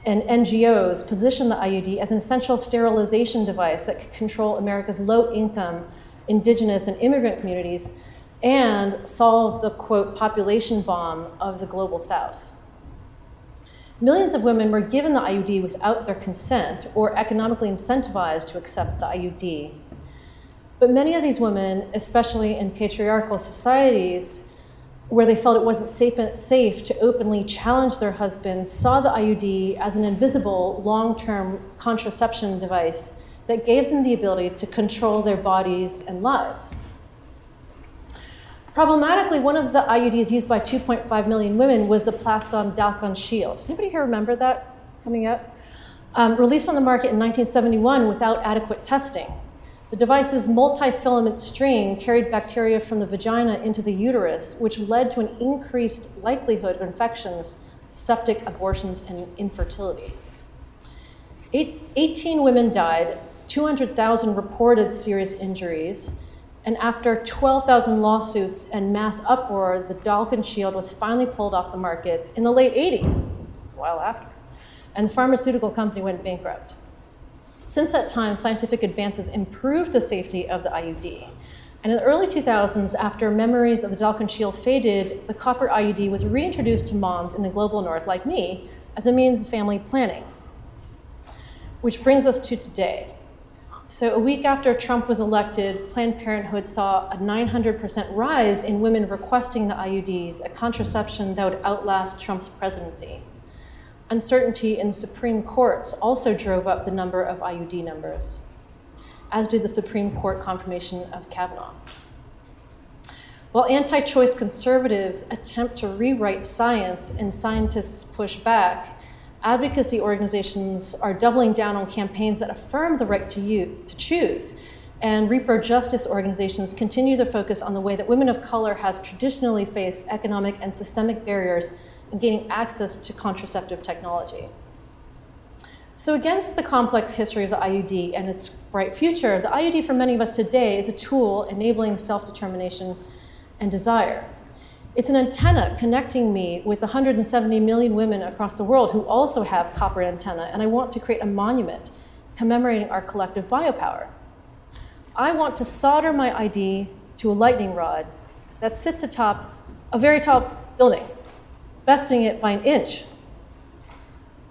and NGOs positioned the IUD as an essential sterilization device that could control America's low income, indigenous, and immigrant communities and solve the quote population bomb of the global south. Millions of women were given the IUD without their consent or economically incentivized to accept the IUD. But many of these women, especially in patriarchal societies where they felt it wasn't safe, to openly challenge their husbands, saw the IUD as an invisible long term contraception device that gave them the ability to control their bodies and lives. Problematically, one of the IUDs used by 2.5 million women was the Plaston Dalkon Shield. Does anybody here remember that coming out? Um, released on the market in 1971 without adequate testing. The device's multi-filament string carried bacteria from the vagina into the uterus, which led to an increased likelihood of infections, septic abortions, and infertility. Eight, 18 women died, 200,000 reported serious injuries, and after 12,000 lawsuits and mass uproar, the Dalkon Shield was finally pulled off the market in the late 80s, It was a while after, and the pharmaceutical company went bankrupt. Since that time, scientific advances improved the safety of the IUD. And in the early 2000s, after memories of the Dalkon Shield faded, the copper IUD was reintroduced to moms in the global north, like me, as a means of family planning. Which brings us to today. So, a week after Trump was elected, Planned Parenthood saw a 900% rise in women requesting the IUDs, a contraception that would outlast Trump's presidency. Uncertainty in the Supreme Courts also drove up the number of IUD numbers, as did the Supreme Court confirmation of Kavanaugh. While anti choice conservatives attempt to rewrite science and scientists push back, advocacy organizations are doubling down on campaigns that affirm the right to, you, to choose. And repro justice organizations continue to focus on the way that women of color have traditionally faced economic and systemic barriers in gaining access to contraceptive technology. So, against the complex history of the IUD and its bright future, the IUD for many of us today is a tool enabling self determination and desire. It's an antenna connecting me with the 170 million women across the world who also have copper antenna, and I want to create a monument commemorating our collective biopower. I want to solder my ID to a lightning rod that sits atop a very tall building, besting it by an inch.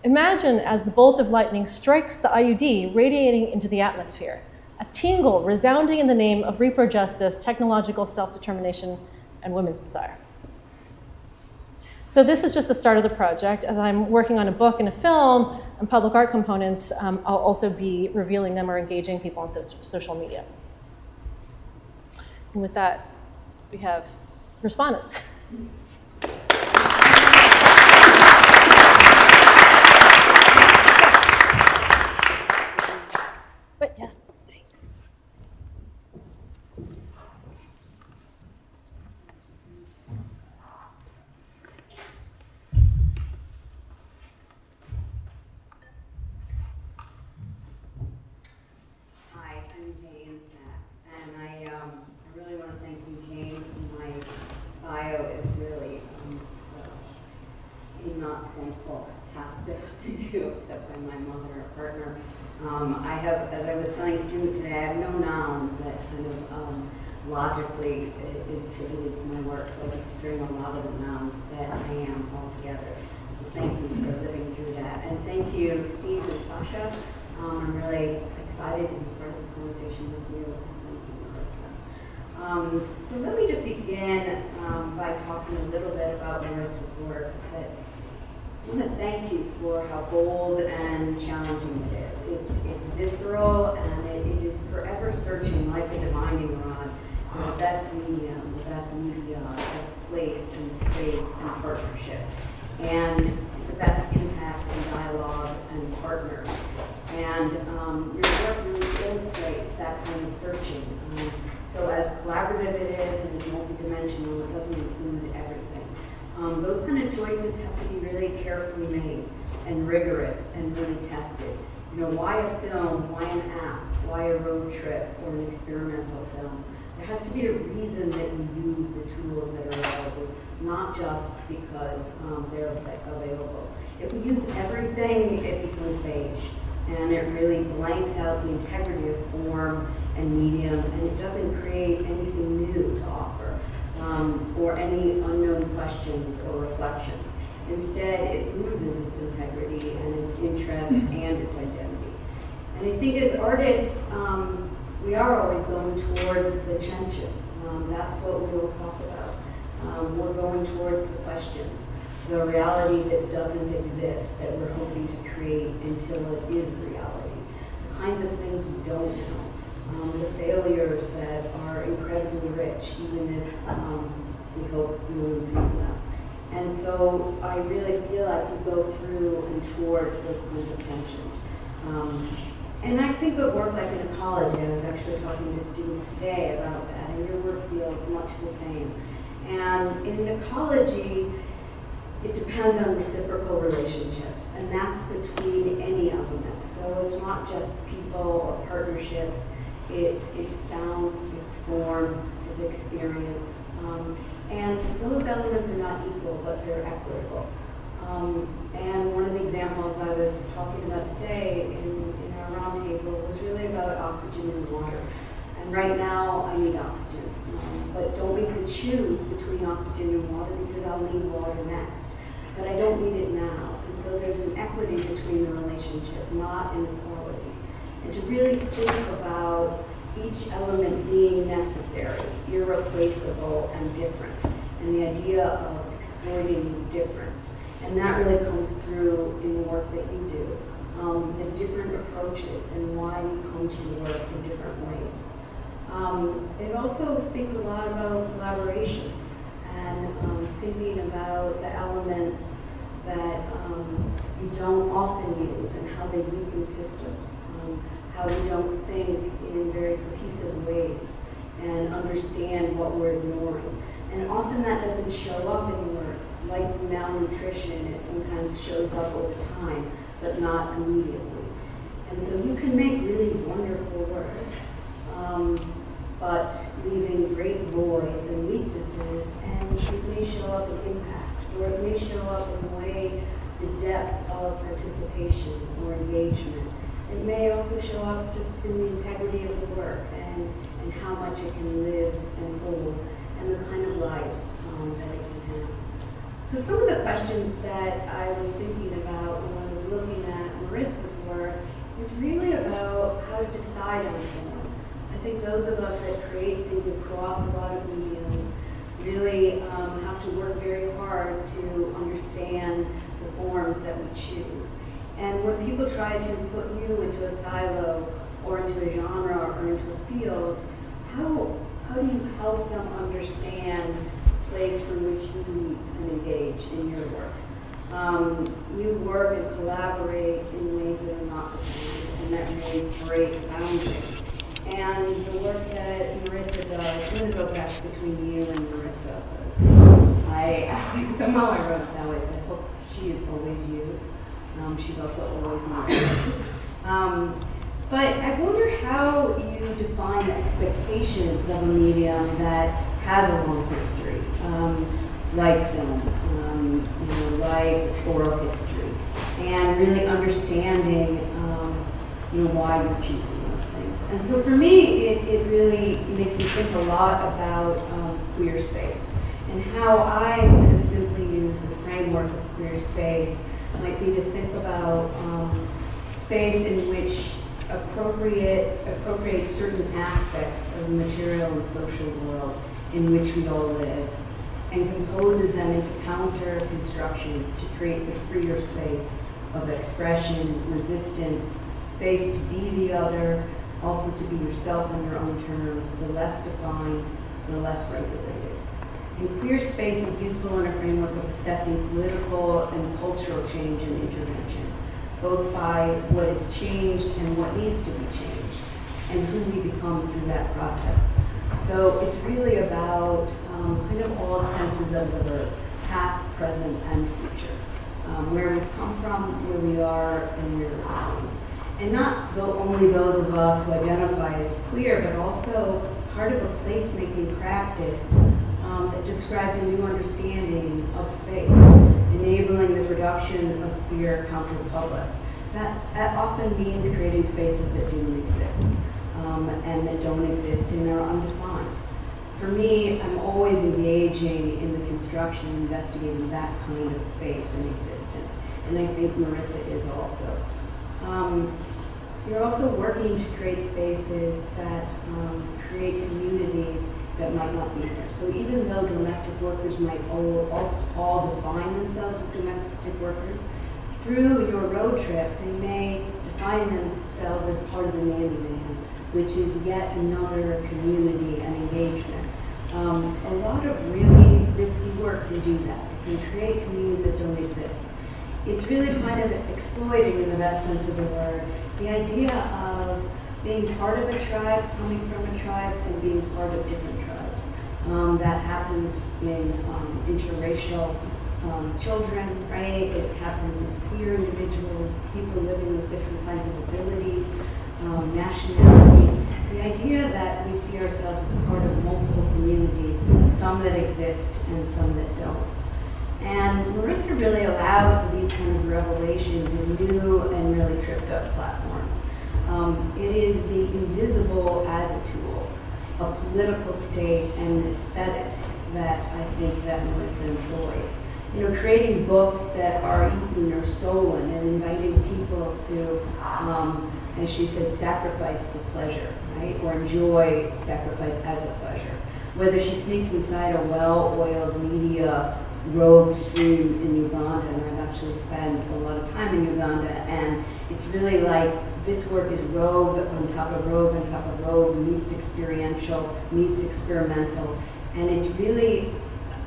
Imagine as the bolt of lightning strikes the IUD, radiating into the atmosphere, a tingle resounding in the name of repro justice, technological self determination, and women's desire. So this is just the start of the project. As I'm working on a book and a film and public art components, um, I'll also be revealing them or engaging people on so- social media. And with that, we have respondents. But yeah, Um, I have, as I was telling students today, I have no noun that kind of um, logically is attributed to my work, so I just string a lot of the nouns that I am all together. So thank you for living through that. And thank you, Steve and Sasha. Um, I'm really excited to be part of this conversation with you. Um, so let me just begin um, by talking a little bit about Marisa's work. I want to thank you for how bold and challenging it is. It's, it's visceral and it, it is forever searching like a divining rod for the best medium, the best media, the best place and space and partnership, and the best impact and dialogue and partners. And um, your work really illustrates that kind of searching. Um, so as collaborative it is and as multidimensional, it doesn't include everything. Um, those kind of choices have to be really carefully made and rigorous and really tested. You know, why a film? Why an app? Why a road trip or an experimental film? There has to be a reason that you use the tools that are available, not just because um, they're available. If we use everything, it becomes beige, and it really blanks out the integrity of form and medium, and it doesn't create anything new to offer um, or any unknown questions or reflections. Instead, it loses its integrity and its interest and its identity. And I think as artists, um, we are always going towards the tension. Um, that's what we will talk about. Um, we're going towards the questions, the reality that doesn't exist that we're hoping to create until it is reality, the kinds of things we don't know, um, the failures that are incredibly rich, even if um, we hope no one sees them. And so I really feel like you go through and towards those kinds of tensions. Um, and I think of work like in ecology. I was actually talking to students today about that, and your work feels much the same. And in an ecology, it depends on reciprocal relationships, and that's between any element. So it's not just people or partnerships, it's, it's sound, it's form, it's experience. Um, and those elements are not equal, but they're equitable. Um, and one of the examples I was talking about today in, in our roundtable was really about oxygen and water. And right now, I need oxygen. Um, but don't make me choose between oxygen and water because I'll need water next. But I don't need it now. And so there's an equity between the relationship, not an equality. And to really think about each element being necessary, irreplaceable, and different. And the idea of exploiting difference. And that really comes through in the work that you do. Um, the different approaches and why you come to your work in different ways. Um, it also speaks a lot about collaboration and um, thinking about the elements that um, you don't often use and how they weaken systems, um, how we don't think in very cohesive ways and understand what we're ignoring. And often that doesn't show up in work. Like malnutrition, it sometimes shows up over time, but not immediately. And so you can make really wonderful work, um, but leaving great voids and weaknesses, and it may show up in impact, or it may show up in the way, the depth of participation or engagement. It may also show up just in the integrity of the work and, and how much it can live and hold, and the kind of lives So some of the questions that I was thinking about when I was looking at Marisa's work is really about how to decide on form. I think those of us that create things across a lot of mediums really um, have to work very hard to understand the forms that we choose. And when people try to put you into a silo or into a genre or into a field, how, how do you help them understand place from which you meet and engage in your work? Um, you work and collaborate in ways that are not defined and that really break boundaries. And the work that Marisa does, I'm going to go back between you and Marisa. I, I think somehow I wrote it that way, so I hope she is always you. Um, she's also always Marisa. Um, but I wonder how you define expectations of a medium that has a long history, um, like film, um, you know, like oral history, and really understanding um, you know, why you're choosing those things. And so for me, it, it really makes me think a lot about um, queer space and how I of simply use the framework of queer space might be to think about um, space in which appropriate appropriate certain aspects of the material and social world in which we all live and composes them into counter constructions to create the freer space of expression, resistance, space to be the other, also to be yourself on your own terms, the less defined, the less regulated. And queer space is useful in a framework of assessing political and cultural change and interventions, both by what has changed and what needs to be changed, and who we become through that process. So it's really about um, kind of all tenses of the verb, past, present, and future. Um, where we've come from, where we are, and where we're going. And not only those of us who identify as queer, but also part of a placemaking practice um, that describes a new understanding of space, enabling the production of queer counterpublics. That, that often means creating spaces that do exist um, and that don't exist and are undefined. For me, I'm always engaging in the construction, investigating that kind of space and existence. And I think Marisa is also. Um, you're also working to create spaces that um, create communities that might not be there. So even though domestic workers might all, all, define themselves as domestic workers, through your road trip, they may define themselves as part of the NannyVan, which is yet another community and engagement. Um, a lot of really risky work can do that. It can create communities that don't exist. It's really kind of exploiting, in the best sense of the word, the idea of being part of a tribe, coming from a tribe, and being part of different tribes. Um, that happens in um, interracial um, children, right? It happens in queer individuals, people living with different kinds of abilities, um, nationalities. The idea that we see ourselves as part of multiple communities, some that exist and some that don't. And Marisa really allows for these kind of revelations in new and really tripped up platforms. Um, it is the invisible as a tool, a political state and an aesthetic that I think that Marisa employs. You know, creating books that are eaten or stolen and inviting people to, um, as she said, sacrifice for pleasure, right? Or enjoy sacrifice as a pleasure. Whether she sneaks inside a well-oiled media rogue stream in Uganda, and I've actually spent a lot of time in Uganda, and it's really like this work is rogue on top of rogue on top of rogue, meets experiential, meets experimental, and it's really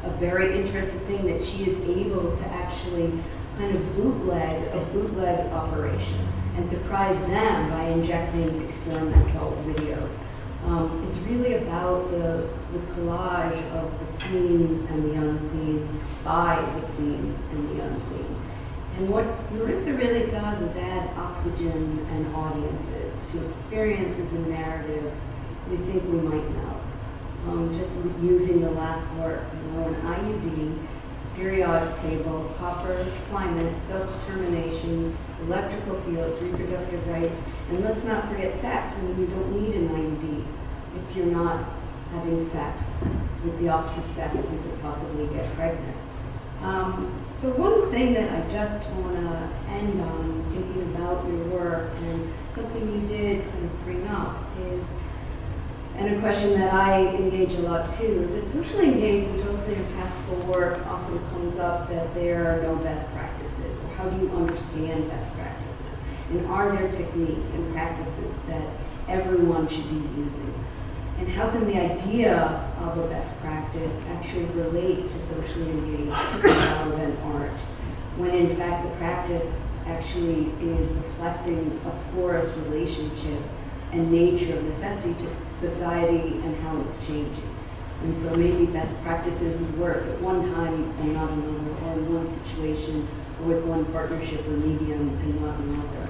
a very interesting thing that she is able to actually kind of bootleg a bootleg operation and surprise them by injecting experimental videos. Um, it's really about the, the collage of the seen and the unseen by the seen and the unseen. And what Marisa really does is add oxygen and audiences to experiences and narratives we think we might know. Um, just using the last work, you know, an IUD, periodic table, copper, climate, self-determination, electrical fields, reproductive rights, and let's not forget sex. I mean, you don't need an IUD if you're not having sex with the opposite sex and could possibly get pregnant. Um, so one thing that I just want to end on, thinking about your work and something you did kind of bring up is, and a question that I engage a lot too, is that socially engaged and socially impactful work often comes up that there are no best practices, or how do you understand best practices? And are there techniques and practices that everyone should be using? And how can the idea of a best practice actually relate to socially engaged, relevant art, when in fact the practice actually is reflecting a porous relationship and nature of necessity to society and how it's changing. And so maybe best practices would work at one time and not another, or in one situation, or with one partnership or medium and not another.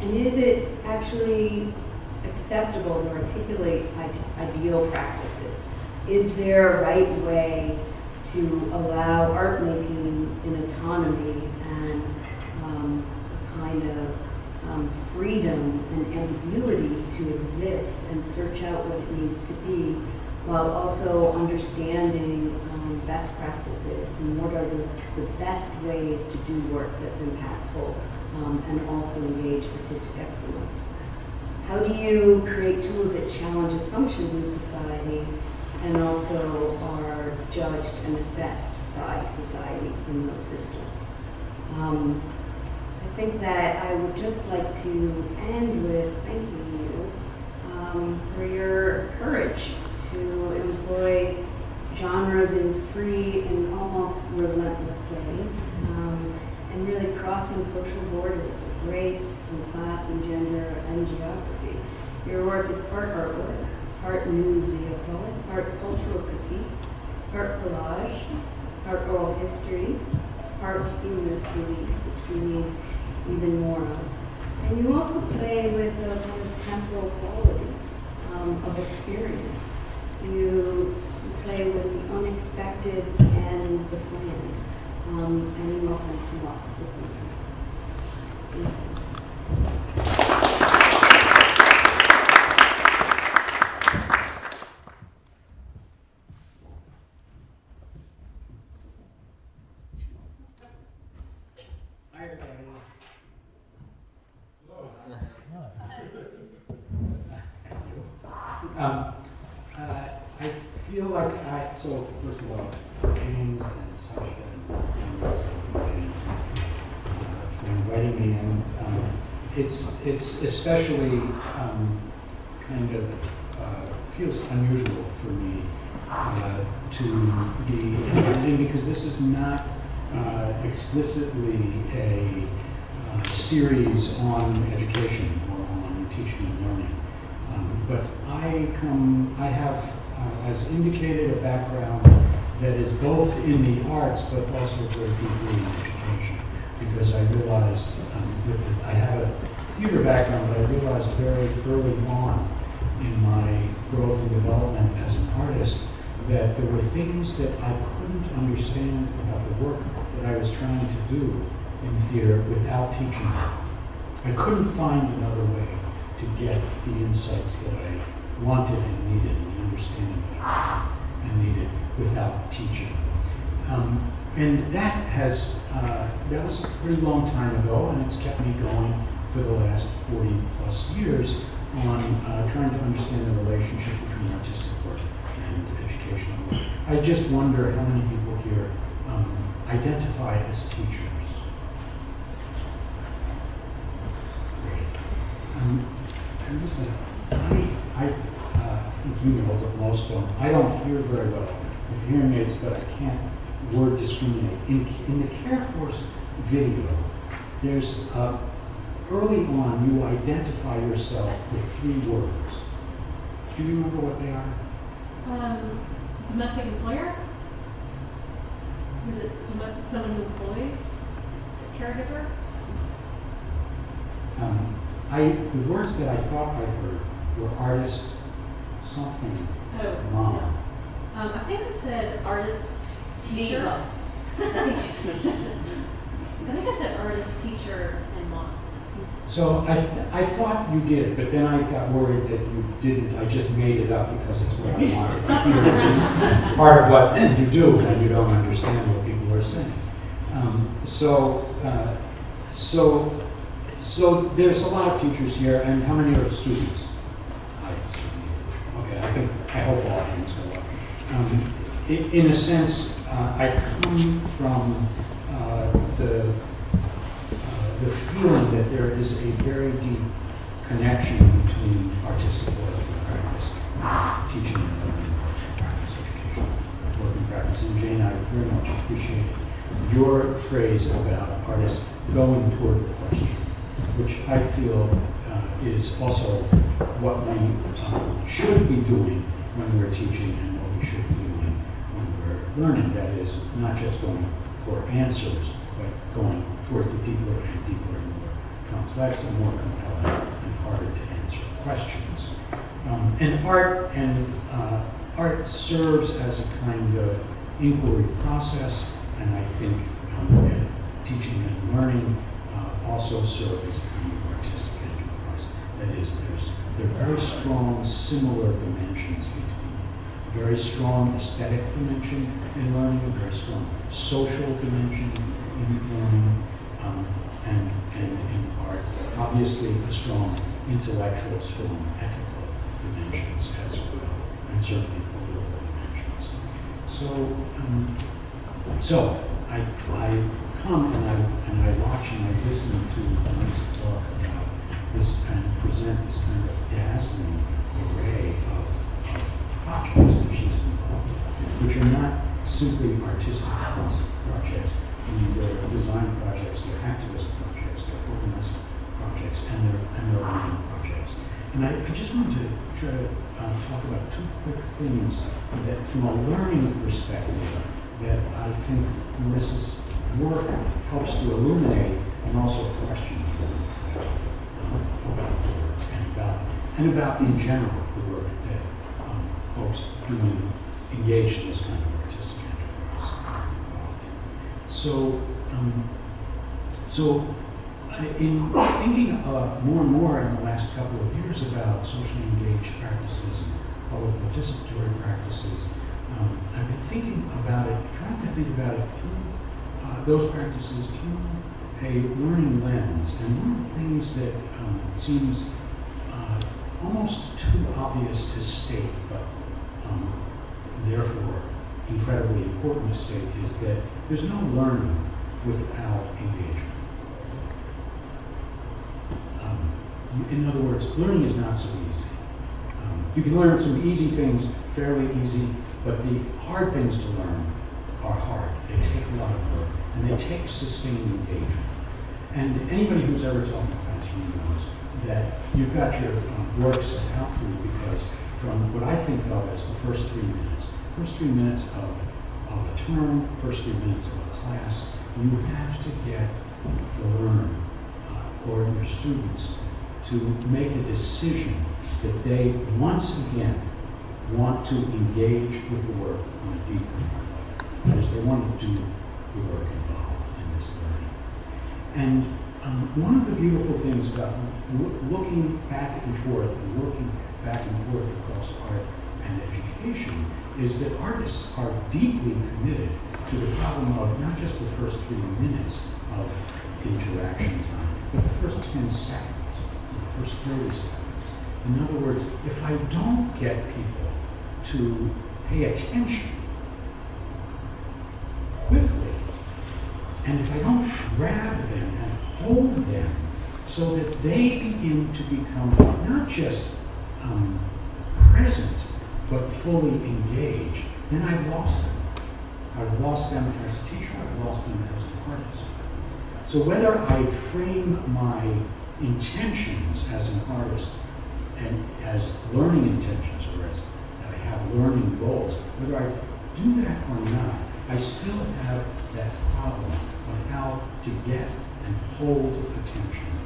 And is it actually acceptable to articulate ideal practices? Is there a right way to allow art making in autonomy and um, a kind of um, freedom and ambiguity to exist and search out what it needs to be, while also understanding um, best practices and what are the, the best ways to do work that's impactful um, and also engage artistic excellence. How do you create tools that challenge assumptions in society and also are judged and assessed by society in those systems? Um, think that I would just like to end with thanking you um, for your courage to employ genres in free and almost relentless ways, um, and really crossing social borders of race and class and gender and geography. Your work is part artwork, part news poem, part cultural critique, part collage, part oral history, part humanist relief, we need even more of. And you also play with a kind of temporal quality um, of experience. You play with the unexpected and the planned. Um, and you often come up with some contrast. Thank you. Hi, everybody. Um, uh, I feel like I, so first of all, James and Sasha and James and, uh, for inviting me in. Um, it's, it's especially um, kind of uh, feels unusual for me uh, to be in because this is not uh, explicitly a uh, series on education or on teaching and learning. Um, but I come, I have, uh, as indicated, a background that is both in the arts but also very deeply in education. Because I realized, um, with I have a theater background, but I realized very early on in my growth and development as an artist that there were things that I couldn't understand about the work that I was trying to do in theater without teaching. I couldn't find another way to get the insights that I wanted and needed, and the understanding that I needed without teaching. Um, and that has, uh, that was a pretty long time ago, and it's kept me going for the last 40 plus years on uh, trying to understand the relationship between artistic work and educational work. I just wonder how many people here um, identify as teachers. Um, and listen, I, I, uh, think you know, but most don't. I don't hear very well. I have hearing aids, but I can't word discriminate. In, in the Care Force video, there's uh, early on you identify yourself with three words. Do you remember what they are? Um, domestic employer? Is it domestic, someone who employs caregiver? Um, I, the words that I thought I heard were artist, something, Oh, mom. Um, I think it said artist, teacher. I think I said artist, teacher, and mom. So I, I thought you did, but then I got worried that you didn't. I just made it up because it's what I wanted to hear, which is part of what you do when you don't understand what people are saying. Um, so, uh, so, so there's a lot of teachers here, and how many are students? Okay, I think, I hope all hands go up. Um, in, in a sense, I come from uh, the uh, the feeling that there is a very deep connection between artistic work and practice, uh, teaching and learning, practice education, work and practice. And Jane, I very much appreciate your phrase about artists going toward the question, which I feel uh, is also what we uh, should be doing when we're teaching and what we should be doing when we're learning. That is, not just going for answers, but going toward the deeper and deeper and more complex and more compelling and harder to answer questions. Um, and art and uh, art serves as a kind of inquiry process, and I think um, and teaching and learning uh, also serve as a kind of artistic enterprise. That is, there's there are very strong similar dimensions between very strong aesthetic dimension in learning, a very strong social dimension in learning, um, and, and in art. Obviously, a strong intellectual, strong ethical dimensions as well, and certainly political dimensions. So, um, so I, I come and I, and I watch and I listen to Denise talk about this and present this kind of dazzling array of, of projects involved which are not simply artistic projects. They're design projects, they're activist projects, they're organizing projects, and they're, and they're learning projects. And I, I just wanted to try to uh, talk about two quick things that, from a learning perspective, that I think Marisa's work helps to illuminate and also question about the work and about, and about in general the work that um, folks doing engaged in this kind of artistic enterprise. So, um, so in thinking uh, more and more in the last couple of years about socially engaged practices and public participatory practices, um, I've been thinking about it, trying to think about it through uh, those practices through a learning lens. And one of the things that um, seems uh, almost too obvious to state, but therefore incredibly important to state, is that there's no learning without engagement. Um, in other words, learning is not so easy. Um, you can learn some easy things fairly easy, but the hard things to learn are hard. They take a lot of work, and they take sustained engagement. And anybody who's ever taught in a classroom knows that you've got your um, work set out for you because from what I think of as the first three minutes, first three minutes of, of a term, first three minutes of a class, you have to get the learner uh, or your students to make a decision that they once again want to engage with the work on a deeper level. That is, they want to do the work involved in this learning. And um, one of the beautiful things about looking back and forth and working back and forth across art and education is that artists are deeply committed to the problem of not just the first three minutes of interaction time, but the first 10 seconds, the first 30 seconds. In other words, if I don't get people to pay attention quickly, and if I don't grab them and hold them so that they begin to become not just um, present, but fully engaged, then I've lost them. I've lost them as a teacher, I've lost them as an artist. So whether I frame my intentions as an artist and as learning intentions or as that I have learning goals, whether I do that or not, I still have that problem of how to get and hold attention.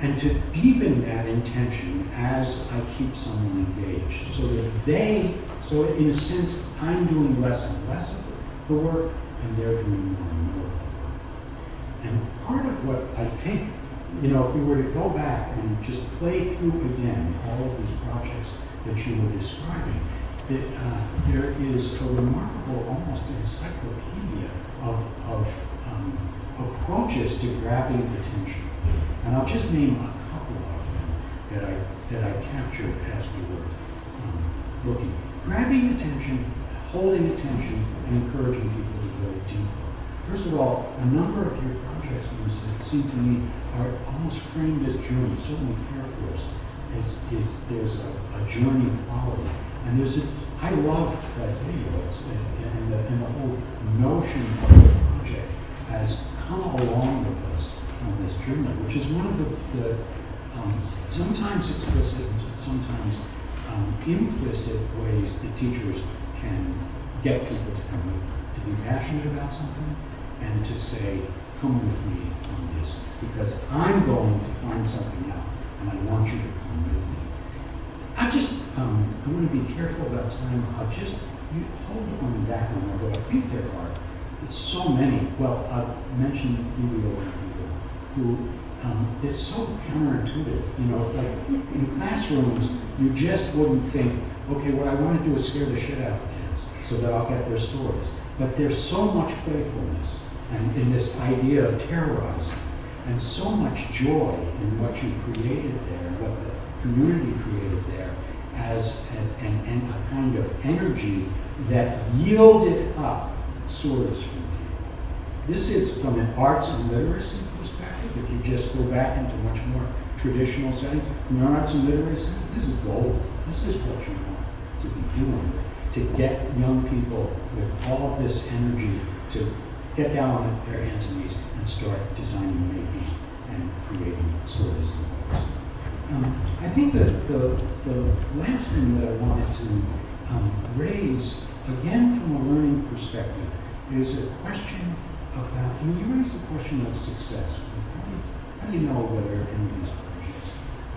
And to deepen that intention as I keep someone engaged so that they, so in a sense, I'm doing less and less of the work and they're doing more and more of the work. And part of what I think, you know, if we were to go back and just play through again all of these projects that you were describing, that uh, there is a remarkable, almost encyclopedia of, of um, approaches to grabbing attention. And I'll just name a couple of them that I, that I captured as we were um, looking. Grabbing attention, holding attention, and encouraging people to go deeper. First of all, a number of your projects, seemed to me, are almost framed as journeys. Certainly Care Force is, is there's a, a journey quality. And there's a, I love that video it's, and, the, and the whole notion of the project has come along with us on this journey, which is one of the, the um, sometimes explicit sometimes um, implicit ways that teachers can get people to come with, to be passionate about something and to say, come with me on this, because I'm going to find something out and I want you to come with me. I just, um, I want to be careful about time. I'll just you hold on that one, although I think there are it's so many. Well, I've mentioned Julio who um, it's so counterintuitive. You know, like in classrooms, you just wouldn't think, okay, what I want to do is scare the shit out of kids so that I'll get their stories. But there's so much playfulness and in this idea of terrorizing, and so much joy in what you created there, what the community created there, as an, an, an, a kind of energy that yielded up stories from people. This is from an arts and literacy. If you just go back into much more traditional settings, from an arts and literacy, this is gold. This is what you want to be doing, to get young people with all of this energy to get down on their hands and knees and start designing maybe and creating stories and books. Um, I think that the, the last thing that I wanted to um, raise, again from a learning perspective, is a question about, I mean, you raised the question of success. How do, you, how do you know whether any of these projects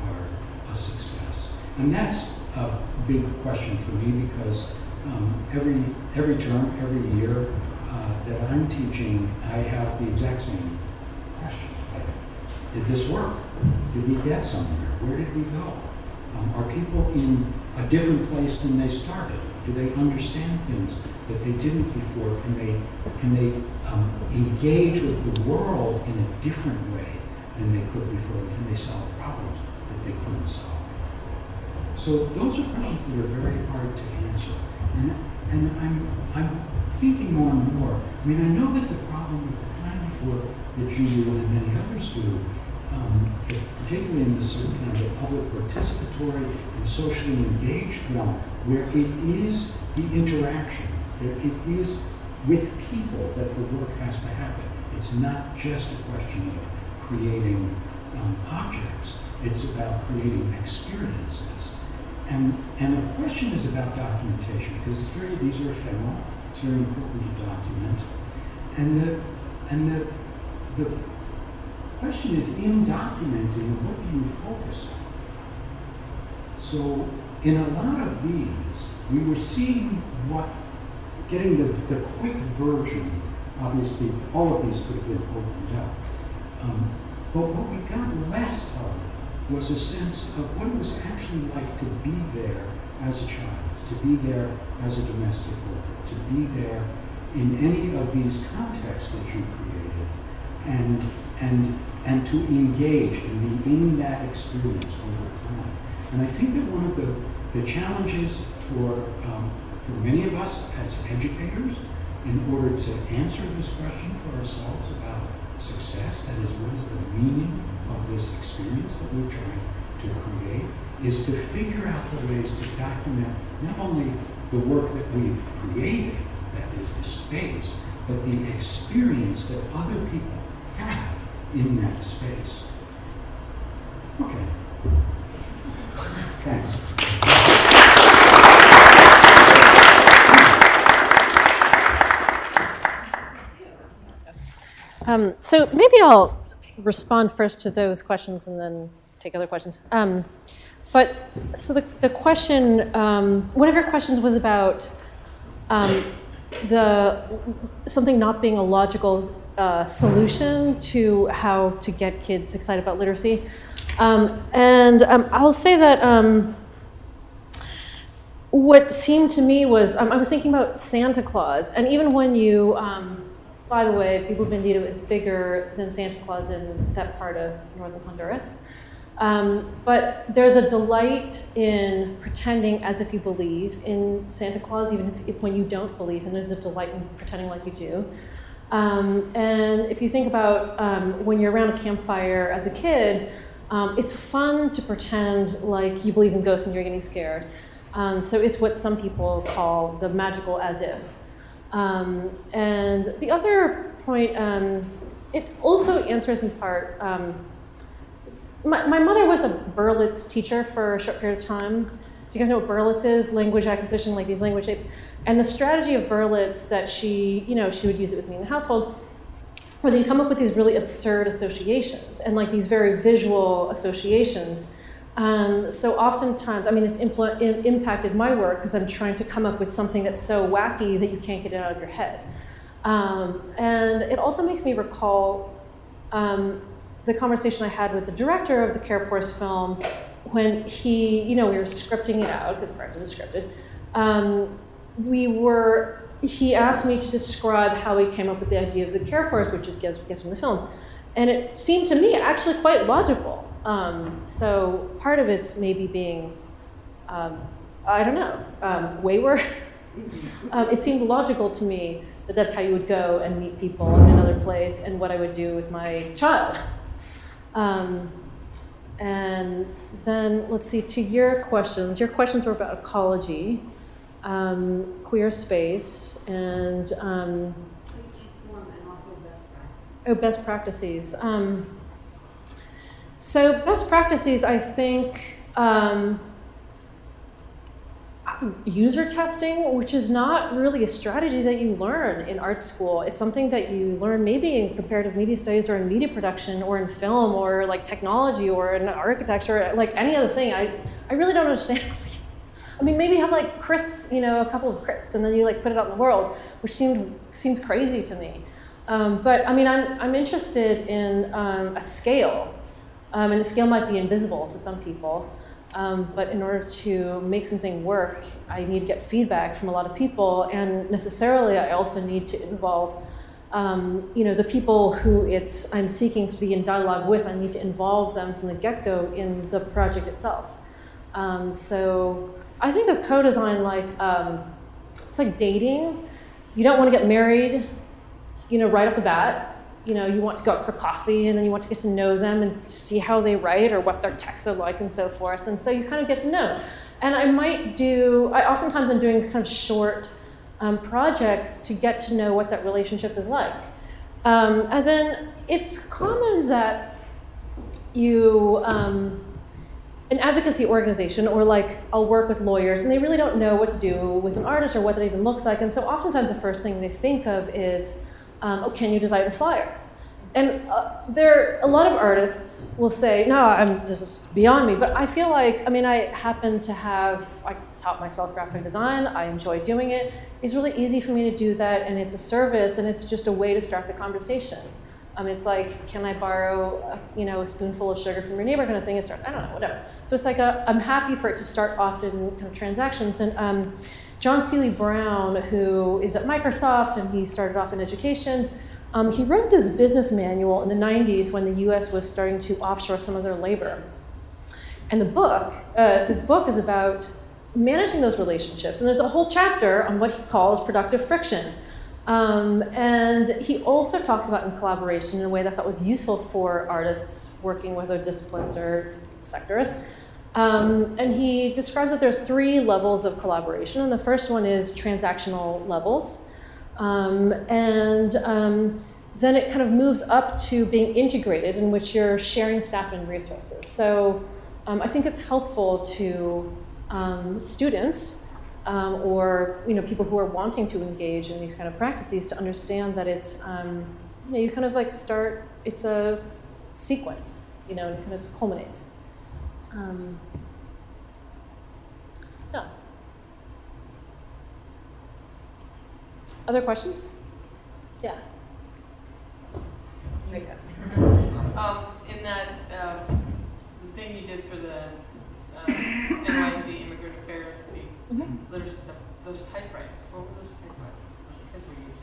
are a success? And that's a big question for me because um, every, every term, every year uh, that I'm teaching, I have the exact same question. Did this work? Did we get somewhere? Where did we go? Um, are people in a different place than they started? Do they understand things that they didn't before? Can they, can they um, engage with the world in a different way than they could before? Can they solve problems that they couldn't solve before? So those are questions that are very hard to answer. And, and I'm, I'm thinking more and more. I mean, I know that the problem with the kind of work that you do and many others do um, particularly in this sort of kind of public participatory and socially engaged realm, where it is the interaction, it, it is with people that the work has to happen. It's not just a question of creating um, objects, it's about creating experiences. And, and the question is about documentation, because it's very, these are ephemeral, it's very important to document. And the, and the, the question is, in documenting, what do you focus on? So, in a lot of these, we were seeing what, getting the, the quick version, obviously, all of these could have been opened up. Um, but what we got less of was a sense of what it was actually like to be there as a child, to be there as a domestic worker, to be there in any of these contexts that you created, and and and to engage and be in that experience over time. And I think that one of the, the challenges for, um, for many of us as educators, in order to answer this question for ourselves about success, that is, what is the meaning of this experience that we're trying to create, is to figure out the ways to document not only the work that we've created, that is the space, but the experience that other people have in that space. Okay. Thanks. Um, so maybe I'll respond first to those questions and then take other questions. Um, but so the, the question, um, one of your questions was about um, the something not being a logical uh, solution to how to get kids excited about literacy. Um, and um, I'll say that what seemed to me was I was thinking about Santa Claus, and even when you, by the way, Bibliobandido is bigger than Santa Claus in that part of northern Honduras. Um, but there's a delight in pretending as if you believe in Santa Claus, even if, if, when you don't believe, and there's a delight in pretending like you do. Um, and if you think about um, when you're around a campfire as a kid, um, it's fun to pretend like you believe in ghosts and you're getting scared. Um, so it's what some people call the magical as if. Um, and the other point, um, it also answers in part. My, my, mother was a Berlitz teacher for a short period of time. Do you guys know what Berlitz is? Language acquisition, like these language shapes. And the strategy of Berlitz that she, you know, she would use it with me in the household, where you come up with these really absurd associations and like these very visual associations. Um, so oftentimes, I mean, it's impl- impacted my work because I'm trying to come up with something that's so wacky that you can't get it out of your head. Um, and it also makes me recall um, the conversation I had with the director of the Care Force film when he, you know, we were scripting it out because part of it is scripted. Um, we were, he asked me to describe how he came up with the idea of the Care Force, which is in the film. And it seemed to me actually quite logical. Um, so part of it's maybe being, um, I don't know, um, wayward. um, it seemed logical to me that that's how you would go and meet people in another place and what I would do with my child. Um, and then let's see, to your questions, your questions were about ecology, um, queer space, and um, oh, best practices. So best practices, I think. Um, user testing, which is not really a strategy that you learn in art school. It's something that you learn maybe in comparative media studies or in media production or in film or like technology or in architecture, like any other thing. I, I really don't understand. I mean, maybe have like crits, you know, a couple of crits, and then you like put it out in the world, which seemed seems crazy to me. Um, but I mean, I'm I'm interested in um, a scale, um, and the scale might be invisible to some people. Um, but in order to make something work, I need to get feedback from a lot of people, and necessarily, I also need to involve, um, you know, the people who it's I'm seeking to be in dialogue with. I need to involve them from the get-go in the project itself. Um, so I think of co-design like um, it's like dating. You don't want to get married, you know, right off the bat you know, you want to go out for coffee and then you want to get to know them and see how they write or what their texts are like and so forth. And so you kind of get to know. And I might do, I oftentimes I'm doing kind of short um, projects to get to know what that relationship is like. Um, as in, it's common that you, um, an advocacy organization, or like I'll work with lawyers, and they really don't know what to do with an artist or what that even looks like. And so oftentimes the first thing they think of is, um, oh, can you design a flyer? And uh, there, a lot of artists will say, no, I'm this is beyond me. But I feel like, I mean, I happen to have, I taught myself graphic design. I enjoy doing it. It's really easy for me to do that, and it's a service, and it's just a way to start the conversation. Um, it's like, can I borrow, a, you know, a spoonful of sugar from your neighbor, kind of thing. It starts, I don't know, whatever. So it's like I'm happy for it to start off in kind of transactions. And um, John Seely Brown, who is at Microsoft and he started off in education, um, he wrote this business manual in the 90s when the US was starting to offshore some of their labor. And the book, uh, this book is about managing those relationships. And there's a whole chapter on what he calls productive friction. Um, and he also talks about in collaboration in a way that I thought was useful for artists working with other disciplines or sectors. Um, and he describes that there's three levels of collaboration, and the first one is transactional levels. Um, and um, then it kind of moves up to being integrated, in which you're sharing staff and resources. So um, I think it's helpful to um, students um, or you know people who are wanting to engage in these kind of practices to understand that it's you, know, you kind of like start. It's a sequence, you know, and kind of culminates. Um, yeah. Other questions? Yeah. Rika. Um, in that uh, the thing you did for the uh, NYC Immigrant Affairs Week, Mhm. literacy stuff, those typewriters, what were those typewriters? Kids were using?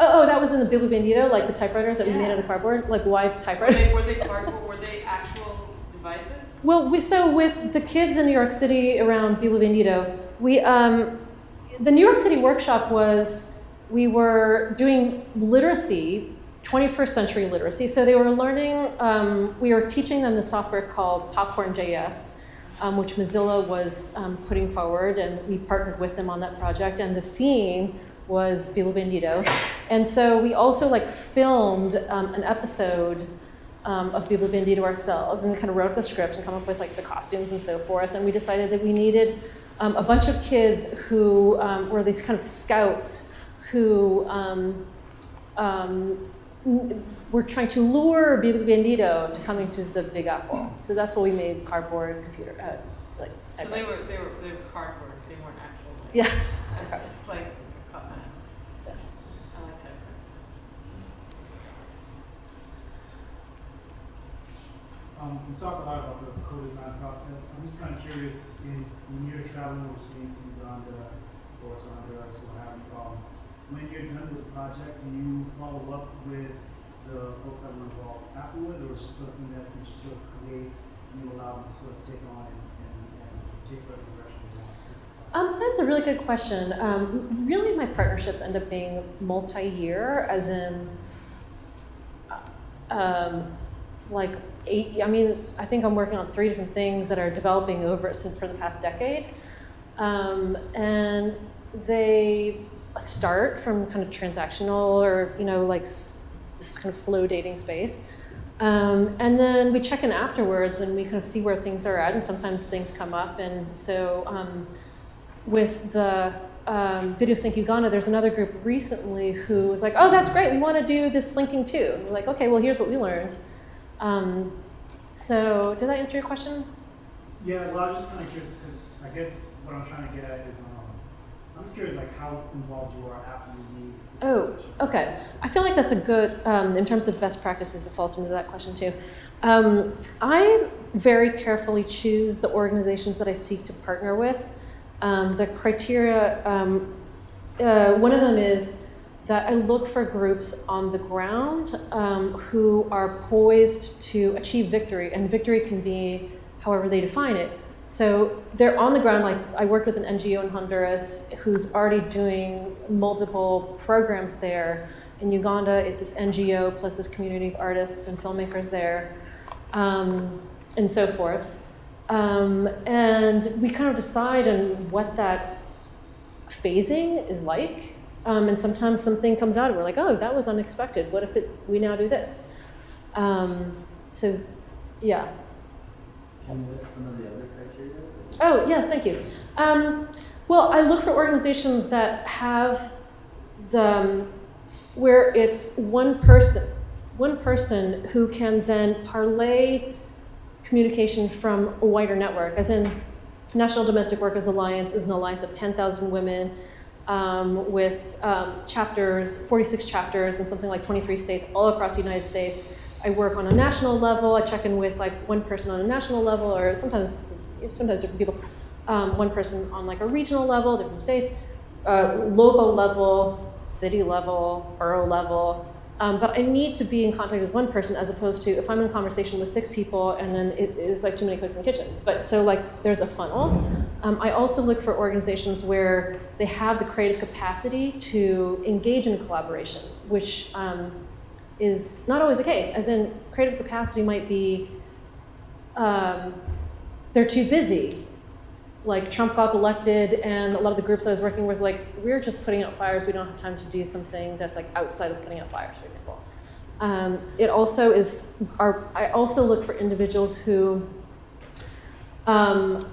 Oh, oh, that was in the Bibliobandido, like the typewriters that we made out of cardboard. Like why Were typewriters? they, were they cardboard, were they actual devices? Well, we, so with the kids in New York City around Bibliobandido, we um, the New York City workshop was we were doing literacy, 21st century literacy. So they were learning. Um, we were teaching them the software called Popcorn.js, um, which Mozilla was um, putting forward, and we partnered with them on that project. And the theme was Bibliobandido, and so we also like filmed um, an episode um, of Bibliobandido ourselves and kind of wrote the script and come up with like the costumes and so forth. And we decided that we needed um, a bunch of kids who um, were these kind of scouts who um, um, were trying to lure Bandito to coming to the Big Apple. So that's what we made cardboard computer, uh, like. So they were, they were, they were cardboard, they weren't actual. like- Yeah. It's like, cut my, I like that. Co-design process. I'm just kind of curious, in, when you're traveling overseas to Uganda or to Honduras or have you, um, when you're done with the project, do you follow up with the folks that were involved afterwards, or is it just something that you just sort of create and you allow them to sort of take on and, and, and take whatever direction they want? Um, that's a really good question. Um, really, my partnerships end up being multi-year, as in, um, like eight. I mean, I think I'm working on three different things that are developing over since for the past decade, um, and they start from kind of transactional or you know like just kind of slow dating space. Um, and then we check in afterwards and we kind of see where things are at, and sometimes things come up. And so, um, with the um, Video Sync Uganda, there's another group recently who was like, oh, that's great, we want to do this linking too. And we're like, okay, well, here's what we learned. Um, so, did that answer your question? Yeah, well, I was just kind of curious because I guess what I'm trying to get at is, um, I'm just curious, like how involved you are after you leave. Oh, okay. I feel like that's a good, um, in terms of best practices, it falls into that question too. Um, I very carefully choose the organizations that I seek to partner with. Um, the criteria, um, uh, one of them is that I look for groups on the ground um, who are poised to achieve victory, and victory can be however they define it. So they're on the ground. Like I worked with an NGO in Honduras who's already doing multiple programs there. In Uganda, it's this NGO plus this community of artists and filmmakers there, um, and so forth. Um, and we kind of decide on what that phasing is like. Um, and sometimes something comes out, and we're like, "Oh, that was unexpected. What if it, we now do this?" Um, so, yeah. Can you list some of the other criteria? Oh, yes, thank you. Um, well, I look for organizations that have the um, where it's one person, one person who can then parlay communication from a wider network. As in, National Domestic Workers Alliance is an alliance of 10,000 women um, with um, chapters, 46 chapters in something like 23 states all across the United States. I work on a national level. I check in with like one person on a national level, or sometimes sometimes different people. Um, one person on like a regional level, different states, uh, local level, city level, borough level. Um, but I need to be in contact with one person as opposed to if I'm in conversation with six people and then it is like too many cooks in the kitchen. But so like there's a funnel. Um, I also look for organizations where they have the creative capacity to engage in collaboration, which um, is not always the case. As in, creative capacity might be um, they're too busy. Like Trump got elected, and a lot of the groups I was working with, like we're just putting out fires. We don't have time to do something that's like outside of putting out fires, for example. Um, it also is. Our, I also look for individuals who um,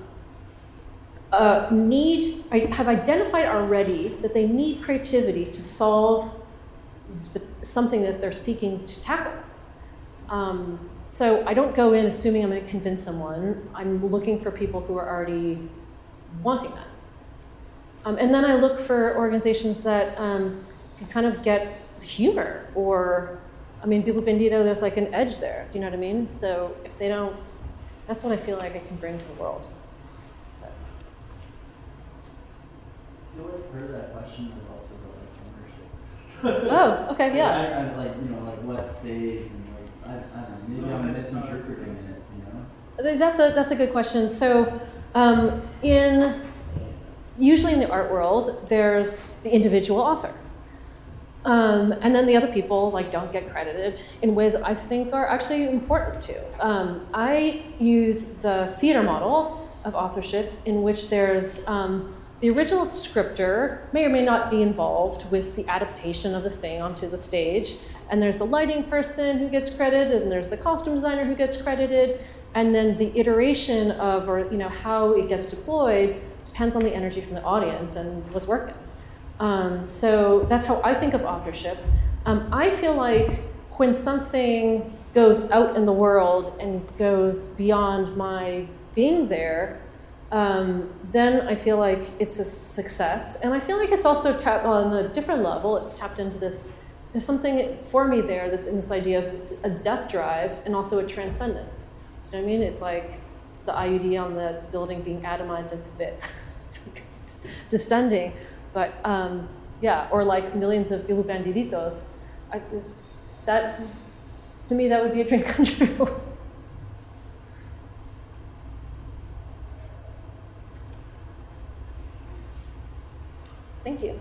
uh, need. I have identified already that they need creativity to solve the, something that they're seeking to tackle. Um, so I don't go in assuming I'm going to convince someone. I'm looking for people who are already wanting that. Um, and then I look for organizations that um, can kind of get humor or, I mean, Bibliobandido, there's like an edge there. Do you know what I mean? So if they don't, that's what I feel like I can bring to the world. So. I feel like part of that question is also about like ownership. Oh, okay, yeah. I, I, like you know, like what stays and like I, I don't know, maybe No, I'm that's not- misinterpreting it, you know. That's a that's a good question. So, um, in usually in the art world, there's the individual author, um, and then the other people like don't get credited in ways I think are actually important too. Um, I use the theater model of authorship, in which there's um, the original scripter may or may not be involved with the adaptation of the thing onto the stage, and there's the lighting person who gets credited, and there's the costume designer who gets credited, and then the iteration of or you know how it gets deployed depends on the energy from the audience and what's working. Um, so that's how I think of authorship. Um, I feel like when something goes out in the world and goes beyond my being there, um, then I feel like it's a success. And I feel like it's also tapped on a different level. It's tapped into this. There's something for me there that's in this idea of a death drive and also a transcendence. You know what I mean? It's like the IUD on the building being atomized into bits. Distending. But um, yeah, or like millions of ilu bandiditos. I, this, that, to me, that would be a dream come true. Thank you.